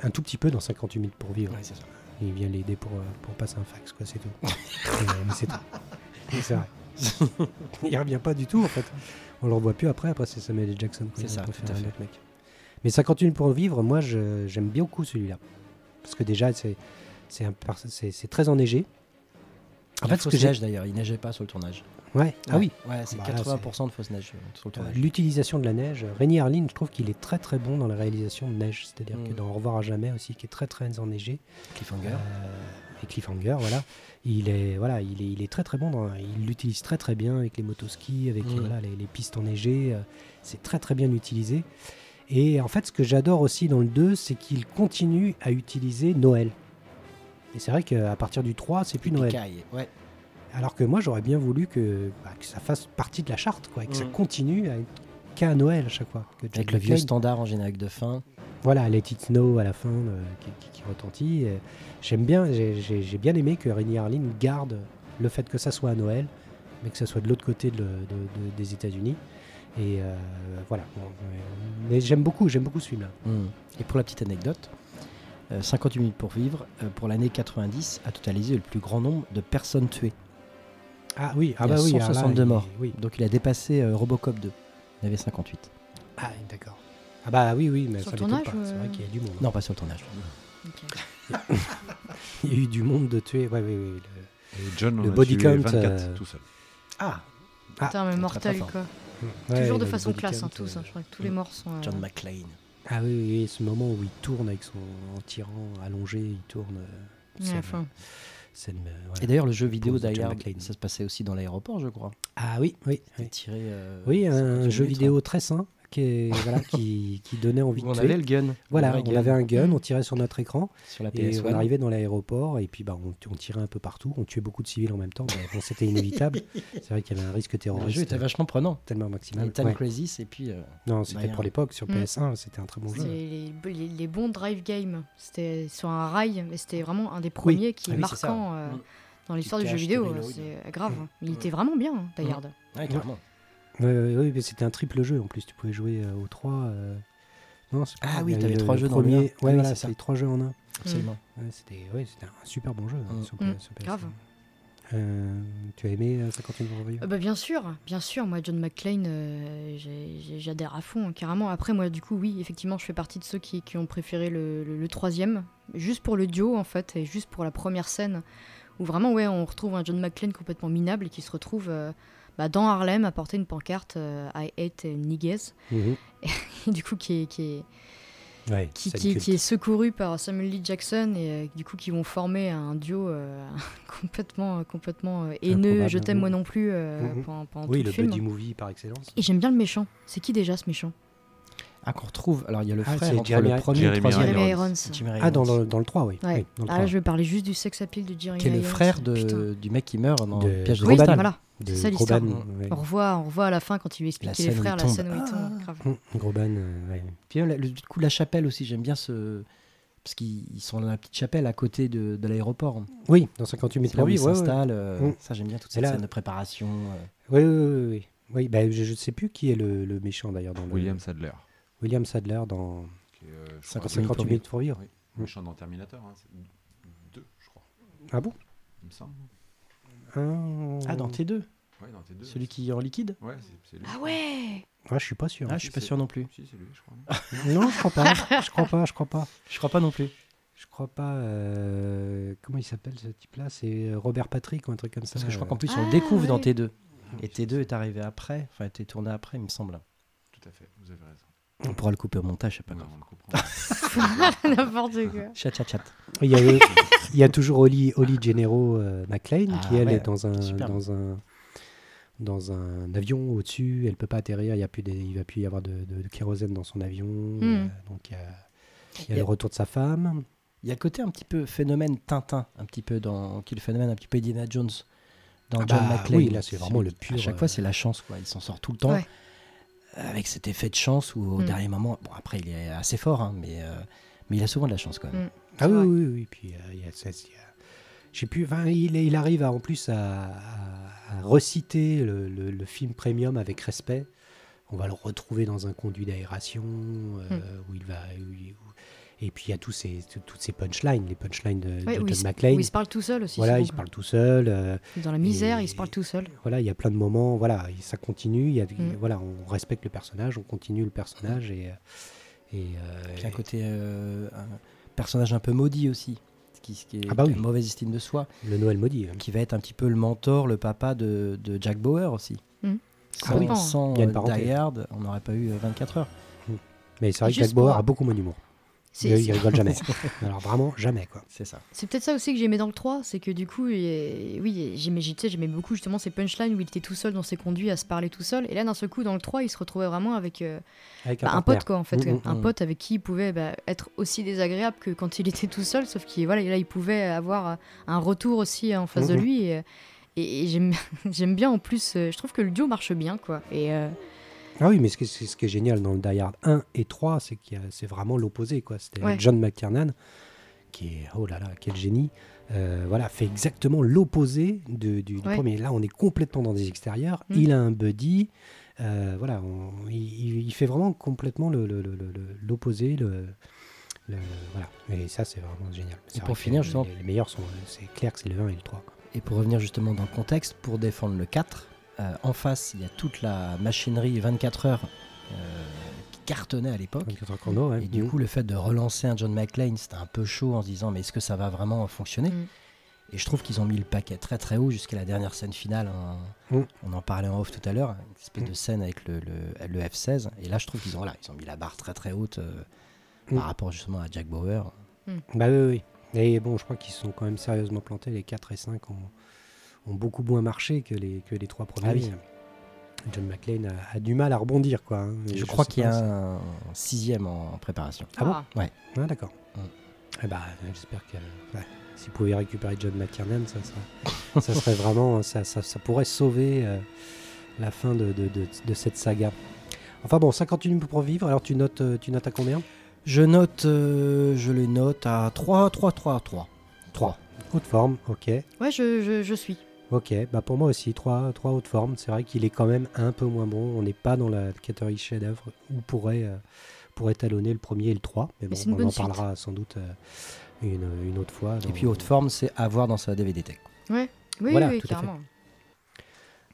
Un tout petit peu dans 58 minutes pour vivre. Ouais, c'est ça. Il vient l'aider pour, euh, pour passer un fax, quoi, c'est tout. <laughs> Mais c'est tout. C'est vrai. <laughs> il revient pas du tout, en fait. On le revoit plus après, après c'est Samuel L. Jackson. C'est ça, tout à un fait. mec. Mais 58 minutes pour vivre, moi j'aime beaucoup celui-là. Parce que déjà, c'est très enneigé. En fait, ce que neige d'ailleurs, il neigeait pas sur le tournage. Ouais. Ah oui, Ouais, c'est Bah là, 80% de fausse neige euh, sur le Euh, tournage. L'utilisation de la neige. Rémi Harlin, je trouve qu'il est très très bon dans la réalisation de neige. C'est-à-dire que Mm. dans Au revoir à jamais aussi, qui est très très enneigé. Cliffhanger. Euh, et Cliffhanger, voilà. Il est, voilà, il est, il est très très bon. Dans, il l'utilise très très bien avec les motoskis, avec voilà, les, les pistes enneigées. euh, c'est très très bien utilisé. Et en fait, ce que j'adore aussi dans le 2, c'est qu'il continue à utiliser Noël. Et c'est vrai qu'à partir du 3, c'est plus Noël. Picaille, Ouais. Alors que moi, j'aurais bien voulu que, bah, que ça fasse partie de la charte, quoi, et que ça Mm. continue à être qu'à Noël à chaque fois. Que Avec le vieux standard en générique de fin. Voilà, Let It Snow à la fin euh, qui, qui- qui retentit. Euh, J'aime bien, j'ai- bien aimé que Rémi Harlin garde le fait que ça soit à Noël, mais que ça soit de l'autre côté de le- de- de- des États-Unis. Et euh, voilà. Euh, mais j'aime beaucoup, j'aime beaucoup ce film-là. Hmm. Et pour la petite anecdote, euh, 58 minutes pour vivre, euh, pour l'année 90, a totalisé le plus grand nombre de personnes tuées. Ah oui, ah il y a bah oui. alors là, 162 il- morts. Oui. Donc il a dépassé euh, Robocop 2. Il avait 58. Ah d'accord. Ah bah oui, oui, mais Sur ça le m'étonne tournage, pas. C'est euh, vrai qu'il y a du monde. Non, pas sur le tournage. Ok. <laughs> Il y a eu du monde de tuer. Ouais, oui, oui. le- Et John, on Le a body tué count, 24 euh, tout seul. Ah, Ah, Putain, mais mortel, fort. quoi. Ouais, Toujours de le façon body classe, count, hein, tous. euh, hein. Je crois que tous les morts sont. euh, John McClane. Ah oui, oui, oui, ce moment où il tourne avec son en tirant allongé, il tourne. euh, ouais, scène- enfin, scène, euh, ouais. Et d'ailleurs, le jeu vidéo Pose de Die John Hard, McClane. ça se passait aussi dans l'aéroport, je crois. Ah oui, oui. Oui, tiré. euh, Oui, un 58 jeu minutes, vidéo très sain qui, est, <laughs> voilà, qui, qui donnait hein. envie de on tuer. avait le gun. Voilà, on avait un gun, on tirait sur notre écran sur la et PS1. on arrivait dans l'aéroport et puis bah, on, on tirait un peu partout, on tuait beaucoup de civils en même temps. bon, c'était inévitable. <laughs> C'est vrai qu'il y avait un risque Le jeu terroriste était vachement prenant. tellement maximal. Time Ouais. Crisis et puis. euh, Non, c'était Bayern. pour l'époque sur Mm. PS1, c'était un très bon jeu. les, les- les bons drive games. C'était sur un rail, mais c'était vraiment un des premiers qui Ah est oui, ça. marquant euh, Mm. dans l'histoire du jeu vidéo. Lloyd. C'est euh, grave. Il Mm. était vraiment bien, hein, Die Hard. Ouais, carrément. Ouais, ouais, ouais, mais c'était un triple jeu en plus. Tu pouvais jouer euh, aux trois. euh, Non, Ah pas- oui, t'avais avait trois le jeux dans le premier. un. Ouais, Ah oui, voilà, les trois jeux en un. Absolument. Ouais, c'était ouais, c'était un super bon jeu hein, Mm. sur, Mm, sur PS1. grave. Euh, tu as aimé euh, 51 jours Euh, bah, bien sûr, bien sûr. Moi, John McClane, euh, j'adhère à fond, hein, carrément. Après, moi, du coup, oui, effectivement, je fais partie de ceux qui, qui ont préféré le, le- le troisième, juste pour le duo, en fait, et juste pour la première scène, où vraiment, ouais, on retrouve un John McClane complètement minable et qui se retrouve euh, bah, dans Harlem à porter une pancarte euh, I hate niggas, Mhm. et <laughs> du coup, qui est, qui est, Ouais, qui, est secouru par Samuel Lee Jackson et euh, du coup qui vont former un duo euh, <laughs> complètement complètement haineux. Je t'aime moi non plus euh, Mhm. pendant, pendant Oui, tout le le film. buddy movie par excellence. et j'aime bien le méchant. C'est qui déjà ce méchant? Ah, qu'on retrouve. Alors, il y a le Ah, frère c'est entre Jeremy- le premier et le Jeremy troisième. Jeremy Irons. Irons Jimmy Ah, dans le, dans le 3, oui. ouais Oui, dans le ah 3. là je vais parler juste du sex appeal de Jeremy Qui est le Irons. frère de, du mec qui meurt dans De le piège de oui voilà de c'est ça l'histoire. Groban, ouais. on revoit on revoit à la fin quand il lui explique les frères la scène où il Ah. tombe grave. Hum, Groban, euh, ouais. Puis même, le, du coup, la chapelle aussi, j'aime bien ce. Parce qu'ils ils sont dans la petite chapelle à côté de, de l'aéroport. Oui, dans 58 minutes C'est là où ils vivre. ouais, ouais. s'installent. euh, Mm. Ça, j'aime bien toute Et cette là- scène de préparation. euh. Oui, oui, oui. oui. Oui, bah, je ne sais plus qui est le, le méchant d'ailleurs dans le- William Sadler. William Sadler dans Qui est, euh, je 50 crois, 58 minutes pour vivre. Oui, méchant dans Terminator. Hein, c'est deux, je crois. Ah bon? Il me semble. ah, Ah, dans T2 Ouais, dans tes deux. Celui qui est en liquide? Ouais, c'est- lui. ah ouais Ah, je suis pas sûr. Ah, je suis pas sûr non plus. Si, c'est lui, je crois. <laughs> Non, je crois pas. Je crois pas, je crois pas. Je crois pas non plus. Je crois pas. euh, Comment il s'appelle ce type-là? C'est Robert Patrick ou un truc comme ça. Parce que je crois qu'en plus, on Ah, le découvre dans ouais. T2. Et T2 est arrivé après. Enfin, a été tourné après, il me semble. Tout à fait, vous avez raison. On pourra le couper au montage, c'est pas Non, grave. on le comprend. <laughs> n'importe quoi Chat, chat, chat. Il y, avait- il y a toujours Holly, Holly Gennaro euh, McLean Ah, qui elle ouais, est dans un dans un dans un avion au-dessus. Elle peut pas atterrir. Il y a plus des- il va plus y avoir de, de- de kérosène dans son avion. euh, donc il y a, il y a Hmm. Il y a- le retour de sa femme. Il y a le côté un petit peu phénomène Tintin, un petit peu dans. qui est le phénomène un petit peu Indiana Jones. Dans Ah John bah, McClane. oui, là, c'est vraiment le pur, À chaque euh, fois, c'est la chance, quoi. Il s'en sort tout le temps. Ouais. Avec cet effet de chance où au Mm. dernier moment. Bon, après, il est assez fort, hein, mais, euh, mais il a souvent de la chance, quand même. Mm. Ah oui, oui, oui. Puis euh, il y a, a- sais plus. Il, il arrive à, en plus à, reciter le, le- le film premium avec respect. On va le retrouver dans un conduit d'aération euh, où il va. où il- où- et puis il y a tous ces, tout- toutes ces punchlines, les punchlines de, Ouais, de John se, McClane. où il se parle tout seul aussi Voilà, il se parle tout seul. euh, dans la misère et- il se parle tout seul voilà, il y a plein de moments. Voilà, et ça continue. Il y a, Mm. voilà, on respecte le personnage, on continue le personnage et. et, euh, Puis un côté. euh, un personnage un peu maudit aussi. Ce qui, qui est Ah bah oui. une mauvaise estime de soi. le Noël maudit. hein. Qui va être un petit peu le mentor, le papa de, de Jack Bauer aussi. Mm. Sans, Ah oui. sans euh. Die Hard, on n'aurait pas eu euh, 24 heures. Mais c'est vrai que Jack Bauer a beaucoup moins d'humour. C'est- Il, rigole jamais. <laughs> Alors vraiment jamais quoi. C'est ça. C'est peut-être ça aussi que j'aimais dans le 3, c'est que du coup, il- oui, j'aimais, tu sais, j'aimais beaucoup justement ces punchlines où il était tout seul dans ses conduits à se parler tout seul. Et là, d'un seul coup, dans le 3, il se retrouvait vraiment avec euh, Avec bah, un pote, quoi, en fait. Mm, mm, un mm. pote avec qui il pouvait bah, être aussi désagréable que quand il était tout seul, sauf qu'il voilà, là, il pouvait avoir euh, un retour aussi en face de lui. Et, et- et j'aime, <laughs> j'aime bien en plus, euh, je trouve que le duo marche bien, quoi. Et euh, Ah oui, mais ce qui, est- ce qui est génial dans le Die Hard 1 et 3, c'est que c'est vraiment l'opposé. quoi. C'était Ouais. John McTiernan, qui est, oh là là, quel génie, euh, voilà, fait exactement l'opposé de- du, du Ouais. premier. Là, on est complètement dans des extérieurs. Mm. Il a un buddy. euh, voilà, on- il, fait vraiment complètement le- le- le- le- le- l'opposé. Le, le- voilà. Et ça, c'est vraiment génial. C'est pour finir, les- justement- les, les meilleurs sont. C'est clair que c'est le 1 et le 3. quoi. Et pour revenir justement dans le contexte, pour défendre le 4, euh, en face, il y a toute la machinerie 24 heures euh, qui cartonnait à l'époque. 24 heures chrono, ouais. Et du Mhm. coup, le fait de relancer un John McClane, c'était un peu chaud en se disant, mais est-ce que ça va vraiment fonctionner Mm. Et je trouve qu'ils ont mis le paquet très très haut jusqu'à la dernière scène finale. hein. Mm. On en parlait en off tout à l'heure, une espèce Mm. de scène avec le, le- le F-16. Et là, je trouve qu'ils ont, voilà, ils ont mis la barre très très haute euh, Mm. par rapport justement à Jack Bauer. Bah oui, oui. Et bon, je crois qu'ils se sont quand même sérieusement plantés. Les 4 et 5 ont, ont beaucoup moins marché que les, que les trois premiers. Ah oui. John McClane a, a du mal à rebondir, quoi. hein. Je, crois qu'il y a si- un sixième en, préparation. Ah bon Ah. Ah, d'accord. Mm. Eh bah, j'espère que ouais, s'ils pouvaient récupérer John McTiernan, ça, serait- ça serait vraiment, ça, ça, ça pourrait sauver euh, la fin de, de, de- de cette saga. Enfin bon, ça continue pour vivre. Alors tu notes, euh, tu notes à combien? Je note, euh, je les note à 3, 3, 3, 3. 3. Haute forme, ok. Ouais, je, je, je suis. Ok, bah pour moi aussi, 3, 3 haute forme. C'est vrai qu'il est quand même un peu moins bon. On n'est pas dans la catégorie chef-d'œuvre où pourrait, euh, pourrait talonner le premier et le 3. Mais bon, on en suite. parlera sans doute euh, une, une autre fois. Et puis haute forme, c'est à voir dans sa DVD tech. Ouais. Oui, Voilà, oui, tout à fait. carrément.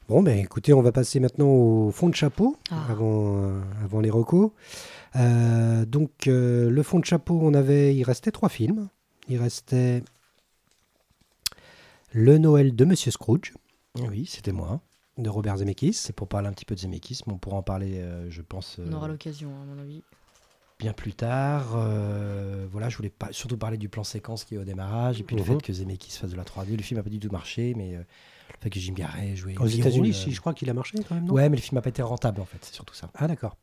Bon, ben écoutez, on va passer maintenant au fond de chapeau Ah. avant, euh, avant les recos. Euh, donc, euh, le fond de chapeau, on avait, il restait trois films. Il restait Le Noël de Monsieur Scrooge Oui, c'était moi. de Robert Zemeckis. C'est pour parler un petit peu de Zemeckis, mais on pourra en parler, euh, je pense, On aura euh, l'occasion, à mon avis. bien plus tard. Euh, voilà, je voulais pas, surtout parler du plan séquence qui est au démarrage, et puis le Mhm. fait que Zemeckis fasse de la 3D. Le film n'a pas du tout marché, mais euh, le fait que Jim Carrey jouait Aux États-Unis, si je crois qu'il a marché quand même, non? Ouais, mais le film n'a pas été rentable en fait, c'est surtout ça. Ah, d'accord.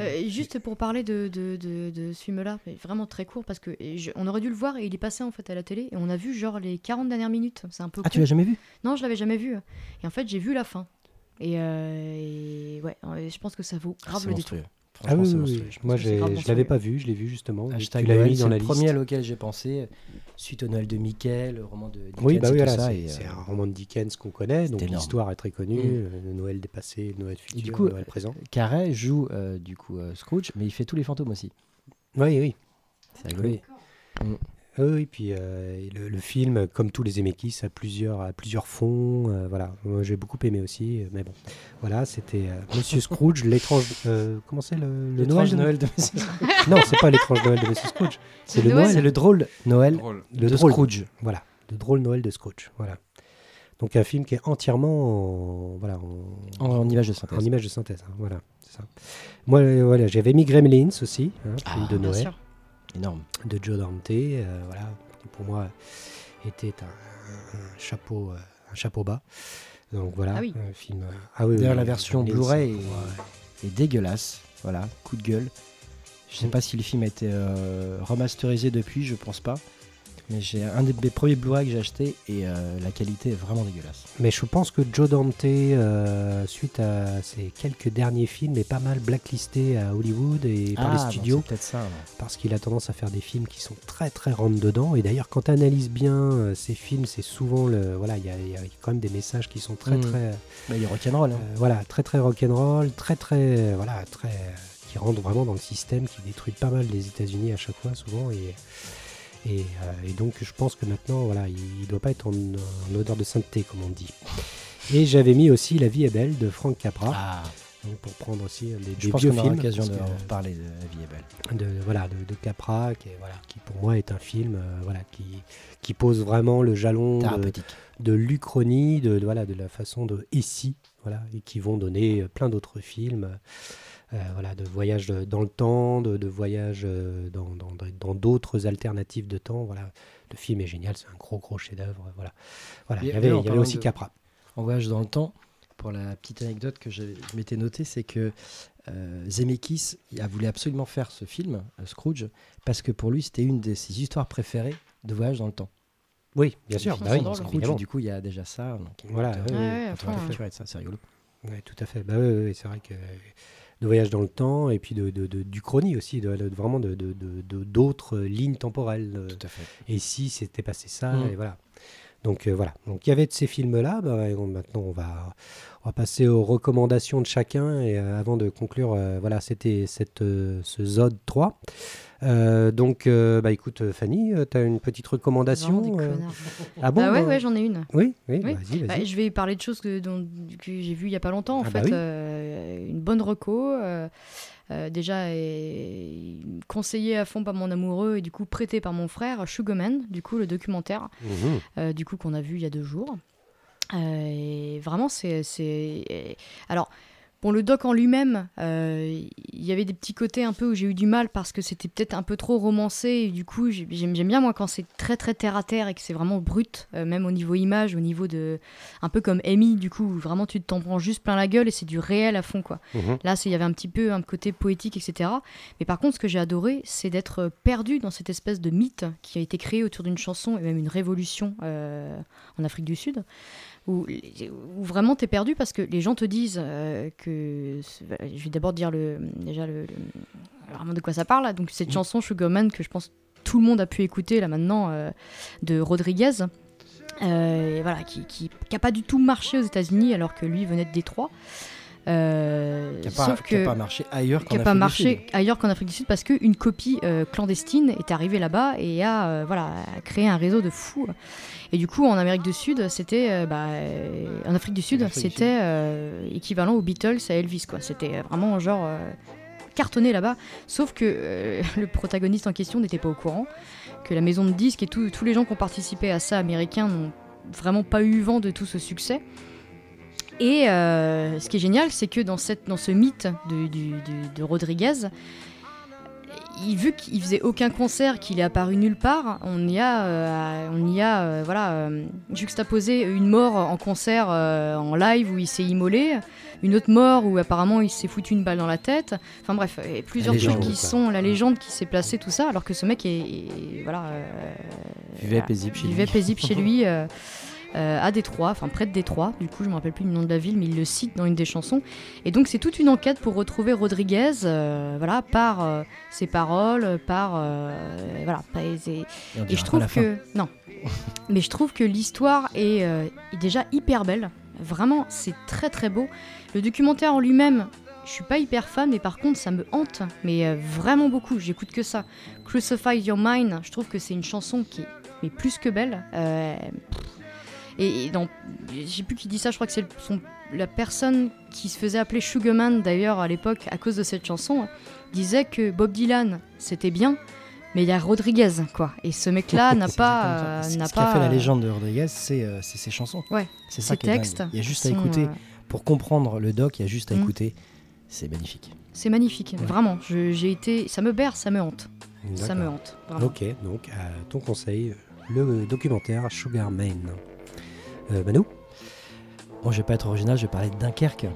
Euh, juste pour parler de, de, de, de ce film-là, vraiment très court, parce que je- on aurait dû le voir et il est passé en fait à la télé, et on a vu genre les 40 dernières minutes. C'est un peu Ah, tu l'as jamais vu? Non, je l'avais jamais vu. Et en fait, j'ai vu la fin. Et, euh, et ouais, je pense que ça vaut grave le détour. Ah oui, Moi, je l'avais pas vu, je l'ai vu justement. Hashtag tu l'avais mis c'est dans la le premier liste. auquel j'ai pensé, suite au Noël de Mickey, le roman de Dickens Oui, bah oui, voilà, c'est euh, un roman de Dickens qu'on connaît, donc l'histoire est très connue, Mm. euh, le Noël dépassé, le Noël futur, du coup, le Noël présent. Carrey joue euh, du coup euh, Scrooge, mais il fait tous les fantômes aussi. Oui, oui. C'est rigolo. Oui. Oui, puis euh, le, le film, comme tous les Zemeckis, a plusieurs, a plusieurs fonds. euh, voilà, moi j'ai beaucoup aimé aussi, euh, mais bon, voilà, c'était euh, Monsieur Scrooge, <laughs> l'étrange. euh, comment c'est le, le Noël L'étrange de Noël de Monsieur <laughs> Non, c'est pas l'étrange Noël de Monsieur Scrooge. C'est le Noël. C'est le drôle Noël Drôle. le de drôle. Scrooge. Voilà, le drôle Noël de Scrooge. Voilà. Donc un film qui est entièrement en, voilà, en, En, en image de en synthèse. image de synthèse. hein, voilà, c'est ça. Moi, euh, voilà, j'avais mis Gremlins aussi, hein, Ah, film de Bien Noël. sûr. Énorme. de Joe Dante, euh, voilà, qui pour moi était un, un chapeau, euh, un chapeau bas. Donc voilà, Ah oui. un film. euh, ah oui, D'ailleurs, oui, la oui, version Blu-ray est, est dégueulasse. Voilà, coup de gueule. Je sais Mm. pas si le film a été euh, remasterisé depuis, je pense pas. Mais j'ai un des mes premiers Blu-ray que j'ai acheté et euh, la qualité est vraiment dégueulasse. Mais je pense que Joe Dante, euh, suite à ses quelques derniers films, est pas mal blacklisté à Hollywood et par les Ah, bon, studios. peut-être ça. parce qu'il a tendance à faire des films qui sont très très rentre dedans et d'ailleurs quand tu analyses bien euh, ces films c'est souvent le voilà il y, a- y a quand même des messages qui sont très Mm. très Bah, il est rock'n'roll. hein. Euh, voilà, très très rock'n'roll, très très euh, voilà, très euh, qui rentre vraiment dans le système, qui détruit pas mal les États-Unis à chaque fois, souvent et et, euh, et donc je pense que maintenant voilà, il, il doit pas être en, en odeur de sainteté comme on dit. Et j'avais mis aussi La vie est belle de Frank Capra, Ah, donc pour prendre aussi euh, des, je des pense qu'on aura films. l'occasion de reparler de La vie est belle. de voilà de, de Capra qui est, voilà qui pour moi est un film euh, voilà qui qui pose vraiment le jalon de, de l'Uchronie, de, de- voilà, de la façon de Et si, voilà, et qui vont donner euh, plein d'autres films, euh, voilà, de voyage de- dans le temps, de, de voyage euh, dans dans- dans d'autres alternatives de temps. Voilà, le film est génial, c'est un gros gros chef-d'œuvre. Voilà, voilà. Il y avait, il y avait aussi de- Capra. En voyage dans le temps, pour la petite anecdote que je m'étais notée, c'est que euh, Zemeckis a voulu absolument faire ce film, euh, Scrooge, parce que pour lui, c'était une de ses histoires préférées de voyage dans le temps. Oui, bien sûr. bah oui. Scrooge, du coup, il y a déjà ça. Donc, Voilà, euh, ouais, Ouais, ouais. ça, c'est rigolo. Ouais, tout à fait. Bah, ouais, c'est vrai que de voyage dans le temps et puis de, de, de- du chronie aussi, de, de- vraiment de de- de- de- d'autres lignes temporelles. euh, Tout à fait. Et si c'était passé ça, Mm. et voilà. Donc euh, voilà. Donc il y avait de ces films-là. Bah, maintenant, on va, on va passer aux recommandations de chacun. Et euh, avant de conclure, euh, voilà, c'était cette, euh, ce Zod 3. Euh, donc, euh, bah écoute, euh, Fanny, tu as une petite recommandation Vraiment des euh, connards. Ah bon Ah ouais, bah, ouais, j'en ai une. Oui, oui, Oui. vas-y, vas-y. Bah, je vais parler de choses que, dont- que j'ai vues il y a pas longtemps. En Ah bah fait, oui. Euh, une bonne reco. euh, euh, déjà conseillé à fond par mon amoureux et du coup prêté par mon frère Sugarman, du coup le documentaire, Mhm. euh, du coup qu'on a vu il y a deux jours. Euh, et vraiment c'est c'est alors bon le doc en lui-même euh, il y avait des petits côtés un peu où j'ai eu du mal parce que c'était peut-être un peu trop romancé et du coup j'ai- j'aime bien moi quand c'est très très terre à terre et que c'est vraiment brut euh, même au niveau image au niveau de un peu comme Amy du coup où vraiment tu t'en prends juste plein la gueule et c'est du réel à fond quoi Mhm. Là, il y avait un petit peu un côté poétique, etc. Mais par contre, ce que j'ai adoré, c'est d'être perdu dans cette espèce de mythe qui a été créé autour d'une chanson et même une révolution euh, en Afrique du Sud, où, où vraiment t'es perdu parce que les gens te disent euh, que. Je vais d'abord dire le, déjà le, le- vraiment de quoi ça parle. Donc, cette chanson Sugarman que je pense tout le monde a pu écouter là maintenant euh, de Rodriguez. euh, et voilà, qui, qui, qui a pas du tout marché aux États-Unis alors que lui venait de Détroit. Euh, Qui n'a pas, marché ailleurs qu'en pas Afrique du marché Sud. ailleurs qu'en Afrique du Sud parce qu'une copie euh, clandestine est arrivée là-bas et a euh, voilà, a créé un réseau de fous. Et du coup, en Amérique du Sud, c'était. euh, bah, en Afrique du Sud, c'était équivalent aux Beatles à Elvis. quoi. C'était vraiment genre. cartonné là-bas, sauf que <laughs> le protagoniste en question n'était pas au courant, que la maison de disques et tout- tous les gens qui ont participé à ça américains n'ont vraiment pas eu vent de tout ce succès. Et euh, ce qui est génial, c'est que dans, cette, dans ce mythe de, du- du- de Rodriguez, il, vu qu'il faisait aucun concert, qu'il est apparu nulle part, on y a, euh, on y a euh, voilà, juxtaposé une mort en concert en live où il s'est immolé, une autre mort où apparemment il s'est foutu une balle dans la tête. Enfin bref, et plusieurs trucs qui sont la légende qui s'est placée, tout ça, alors que ce mec est, est- voilà, Vivait paisible chez lui. <laughs> euh, à Détroit, enfin près de Détroit, du coup je me rappelle plus le nom de la ville, mais il le cite dans une des chansons. Et donc c'est toute une enquête pour retrouver Rodriguez, euh, voilà, par euh, ses paroles, par voilà, par- et, je trouve fin. que non, mais je trouve que l'histoire est, est déjà hyper belle. Vraiment, c'est très très beau. Le documentaire en lui-même, je suis pas hyper fan, mais par contre ça me hante, mais euh, vraiment beaucoup. J'écoute que ça. Crucify Your Mind, je trouve que c'est une chanson qui est mais plus que belle. Euh, et, et dans, je sais plus qui dit ça, je crois que c'est la personne qui se faisait appeler Sugarman d'ailleurs à l'époque à cause de cette chanson, disait que Bob Dylan c'était bien, mais il y a Rodriguez quoi. Et ce mec-là <laughs> n'a pas, euh, n'a Ce qui a pas. fait la légende de Rodriguez, c'est euh, c'est ses chansons. Ouais. C'est ça ses qui est textes Il y a juste à écouter. euh, Pour comprendre le doc, il y a juste à Mm. écouter. C'est magnifique. c'est magnifique, Ouais. vraiment. J'ai été, ça me berce, ça me hante, ça me hante. Vraiment. Ok, donc à ton conseil, le documentaire Sugar Man. Euh, Manu Moi, je vais pas être original, je vais parler de Dunkerque.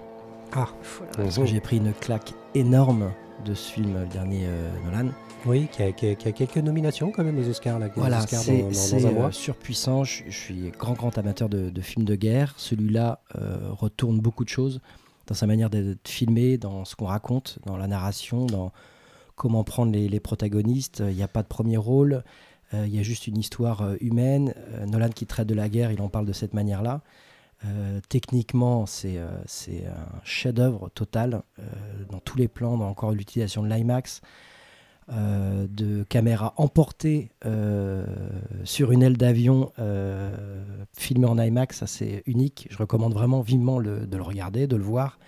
Ah, Parce que j'ai pris une claque énorme de ce film, le dernier euh, Nolan. oui, qui a, qui a- qui a quelques nominations quand même aux Oscars, là, Voilà, Oscars c'est euh, surpuissant. Je, je suis grand, grand amateur de, de films de guerre. Celui-là euh, retourne beaucoup de choses dans sa manière d'être filmé, dans ce qu'on raconte, dans la narration, dans comment prendre les, les protagonistes. Il n'y a pas de premier rôle. Euh, Il y a juste une histoire euh, humaine. Euh, Nolan qui traite de la guerre, il en parle de cette manière-là. Techniquement, c'est un chef-d'œuvre total dans tous les plans, dans encore l'utilisation de l'IMAX, de caméras emportées sur une aile d'avion filmée en IMAX, ça c'est unique. Je recommande vraiment vivement de le regarder, de le voir,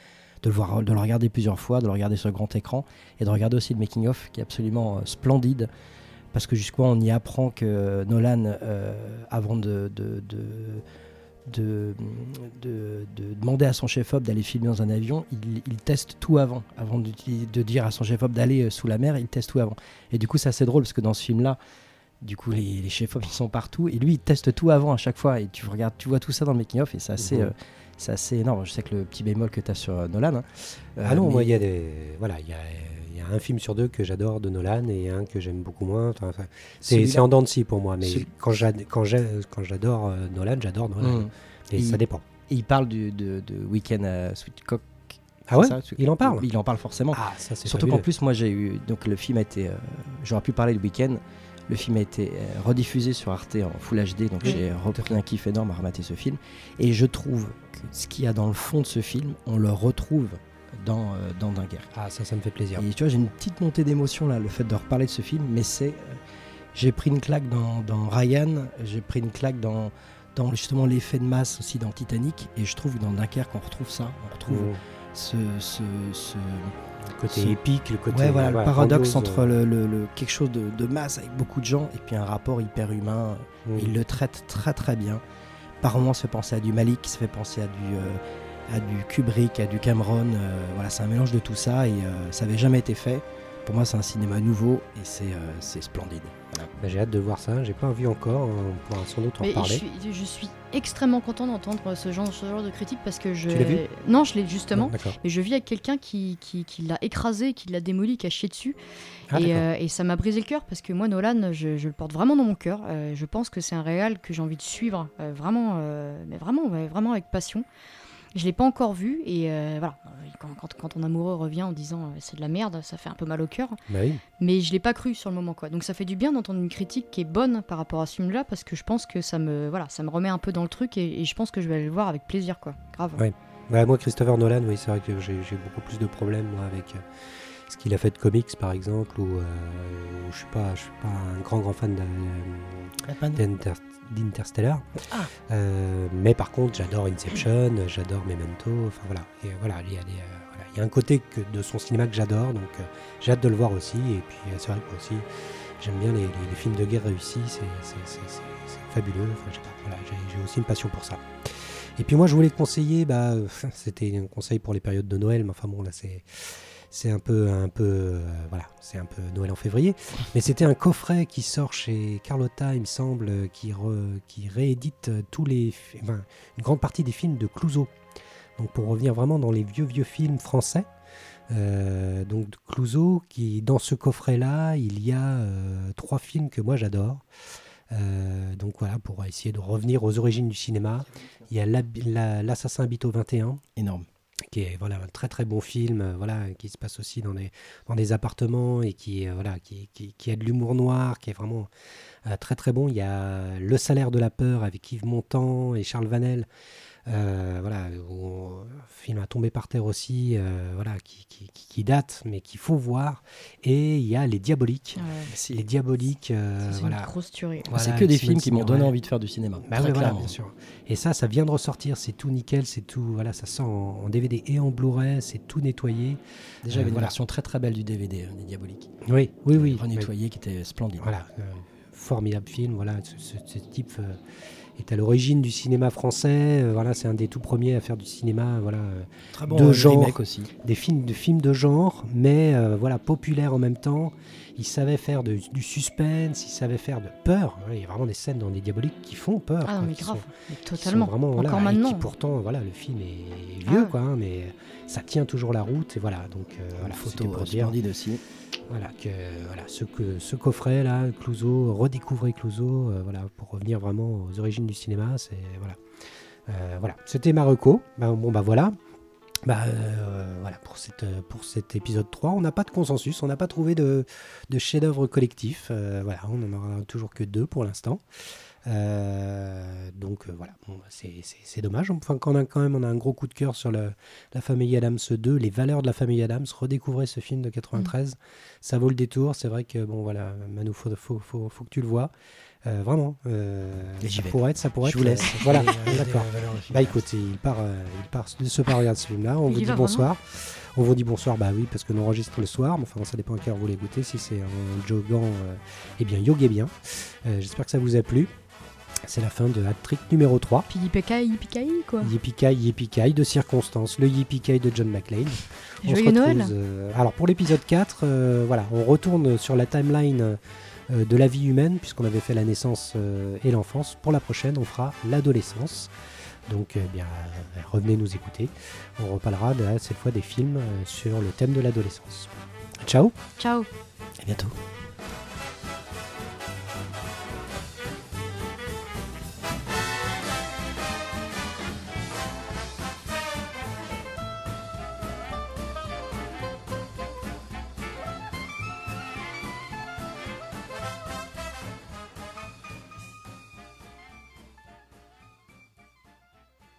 de le voir, de le regarder plusieurs fois, de le regarder sur grand écran et de regarder aussi le making of qui est absolument splendide. Parce que jusqu'où on y apprend que Nolan, euh, avant de, de, de, de, de- de demander à son chef-op d'aller filmer dans un avion, il, il teste tout avant. Avant de dire à son chef-op d'aller euh, sous la mer, il teste tout avant. Et du coup, c'est assez drôle parce que dans ce film-là, du coup, les, les chefs-op ils sont partout et lui, il teste tout avant à chaque fois. Et tu regardes, tu vois tout ça dans le making-of et c'est assez, Mhm. euh, c'est assez énorme. Je sais que le petit bémol que tu as sur Nolan. hein, Ah euh, non, mais- il y a des voilà, il y a, y a un film sur deux que j'adore de Nolan et un que j'aime beaucoup moins. Enfin, c'est en dents de scie pour moi, mais quand j'adore euh, Nolan, j'adore Nolan. Mhm. Et ça dépend. Et il parle du, de, de Weekend à Sweetcock. Ah ouais ça Il en parle Il en parle forcément. Ah, ça Surtout qu'en plus, moi j'ai eu. Donc le film a été. euh, J'aurais pu parler le week-end. Le film a été euh, rediffusé sur Arte en Full HD, donc Oui, j'ai repris un kiff énorme à remater ce film. Et je trouve que ce qu'il y a dans le fond de ce film, on le retrouve dans, euh, dans Dunkerque. Ah, ça, ça me fait plaisir. Et tu vois, j'ai une petite montée d'émotion là, le fait de reparler de ce film, mais c'est. euh, j'ai pris une claque dans, dans Ryan, j'ai pris une claque dans, dans justement l'effet de masse aussi dans Titanic, et je trouve que dans Dunkerque, on retrouve ça. On retrouve Mmh. ce, ce, ce- Le côté ce- épique, le côté. ouais, voilà, le paradoxe grandiose, entre le, le- le- quelque chose de, de masse avec beaucoup de gens et puis un rapport hyper humain. euh, Il le traite très très bien. Par moments, ça fait penser à du Malik, ça fait penser à du, euh, à du Kubrick, à du Cameron. euh, voilà, c'est un mélange de tout ça et euh, ça n'avait jamais été fait. Pour moi, c'est un cinéma nouveau et c'est euh, c'est splendide. Voilà. Bah, j'ai hâte de voir ça. J'ai pas vu encore. On pourra sans doute en Mais je reparler. suis, je suis extrêmement content d'entendre ce genre, ce genre de critique parce que je. Tu l'as vu? Non, je l'ai justement. Non. Mais je vis avec quelqu'un qui, qui, qui l'a écrasé, qui l'a démoli, qui a chié dessus. Ah, et, euh, ça m'a brisé le cœur parce que moi, Nolan, je, je le porte vraiment dans mon cœur. Euh, je pense que c'est un réal que j'ai envie de suivre euh, vraiment, euh, mais vraiment, ouais, vraiment avec passion. Je l'ai pas encore vu et euh, voilà. Quand, quand, quand ton amoureux revient en disant euh, c'est de la merde, ça fait un peu mal au cœur. Bah oui. Mais je l'ai pas cru sur le moment quoi. Donc ça fait du bien d'entendre une critique qui est bonne par rapport à ce film-là parce que je pense que ça me voilà, ça me remet un peu dans le truc et, et je pense que je vais aller le voir avec plaisir quoi. Grave. Ouais. Ouais, moi, Christopher Nolan, oui, c'est vrai que j'ai j'ai beaucoup plus de problèmes moi, avec euh, ce qu'il a fait de comics, par exemple, où, euh, je suis pas, je suis pas un grand grand fan d'Interstellar. Ah. Euh, mais par contre, j'adore Inception, j'adore Memento. Enfin voilà, et voilà, il y a des, euh, il y a un côté que, de son cinéma que j'adore, donc euh, j'ai hâte de le voir aussi. Et puis euh, c'est vrai que aussi, j'aime bien les, les- les films de guerre réussis, c'est fabuleux. Enfin, voilà, j'ai aussi une passion pour ça. Et puis moi, je voulais te conseiller, bah, <laughs> c'était un conseil pour les périodes de Noël, mais enfin bon, là, c'est c'est un peu, un peu, euh, voilà, c'est un peu Noël en février. Mais c'était un coffret qui sort chez Carlotta, il me semble, euh, qui, réédite euh, tous les, fi- enfin, une grande partie des films de Clouseau. Donc pour revenir vraiment dans les vieux vieux films français. Donc Clouseau, qui dans ce coffret-là, il y a trois films que moi j'adore. Donc voilà, pour essayer de revenir aux origines du cinéma. Il y a La- L'Assassin au 21, Énorme. Qui est voilà, un très très bon film, euh, voilà, qui se passe aussi dans des, dans des appartements et qui, euh, voilà, qui, qui, a de l'humour noir, qui est vraiment euh, très très bon. Il y a Le salaire de la peur avec Yves Montand et Charles Vanel. Euh, voilà, où- un film à tomber par terre aussi, euh, voilà, qui, qui, qui- qui date, mais qu'il faut voir. Et il y a Les Diaboliques. Ouais, Les Diaboliques, euh, c'est voilà. une grosse tuerie. Voilà, c'est que des films qui m'ont donné envie de faire du cinéma. Bah très ouais, voilà, clairement. bien sûr. Et ça, ça vient de ressortir, c'est tout nickel, c'est tout, voilà, ça sort en, en DVD et en Blu-ray, c'est tout nettoyé. Déjà, il y avait une voilà. version très très belle du DVD, euh, des Diaboliques. Oui, oui, oui. Renettoyée qui était splendide. Voilà, euh, formidable film, voilà, ce, ce- ce type euh, est à l'origine du cinéma français, euh, voilà, c'est un des tout premiers à faire du cinéma, voilà, Très bon De euh, genre. aussi. des films de films de genre, mais euh, voilà, populaires en même temps. Il savait faire de- du suspense, il savait faire de peur. Ouais, Il y a vraiment des scènes dans des diaboliques qui font peur. Ah non quoi, mais qui grave, sont- mais qui sont totalement. vraiment, voilà, Encore et maintenant. qui pourtant, voilà, le film est Ah vieux, ouais. quoi, hein, mais ça tient toujours la route. Et voilà, donc euh, voilà, photo pour dire splendide aussi. voilà, que voilà, ce, que, ce coffret là, Clouseau, redécouvrez Clouseau, euh, voilà, pour revenir vraiment aux origines du cinéma, c'est voilà. Euh, voilà, c'était Marocco. Ben, bon bah voilà. Bah euh, voilà pour cette pour cet épisode 3, on n'a pas de consensus, on n'a pas trouvé de, de chef-d'œuvre collectif. Euh, voilà, on n'en aura toujours que deux pour l'instant. Euh, donc euh, voilà, bon, bah, c'est, dommage. Enfin, quand on a quand même on a un gros coup de cœur sur le, la famille Adams 2, les valeurs de la famille Adams. Redécouvrez ce film de 93, ça vaut le détour. C'est vrai que bon voilà, Manu, faut, faut, faut, faut que tu le vois. Euh, vraiment, euh, ça vais. pourrait être, ça pourrait Je être. vous laisse. <laughs> voilà, d'accord. Bah écoute, il part, euh, il part de ce pas regarder ce film-là. On Il vous dit va bonsoir. On vous dit bonsoir, bah oui, parce que nous enregistrons le soir. Mais enfin, ça dépend à quelle heure vous l'écoutez. Si c'est en joggant, euh, eh bien, yoguez bien. Euh, J'espère que ça vous a plu. C'est la fin de Hat Trick numéro 3. Puis Yippee Yippee quoi. Yippee Yippee de circonstance, le Yippee de John McClane. On se Joyeux Noël. retrouve, euh, alors pour l'épisode 4, euh, voilà, on retourne sur la timeline euh, de la vie humaine, puisqu'on avait fait la naissance euh, et l'enfance. Pour la prochaine, on fera l'adolescence. Donc, eh bien, euh, revenez nous écouter. On reparlera de- cette fois des films euh, sur le thème de l'adolescence. Ciao Ciao. À bientôt.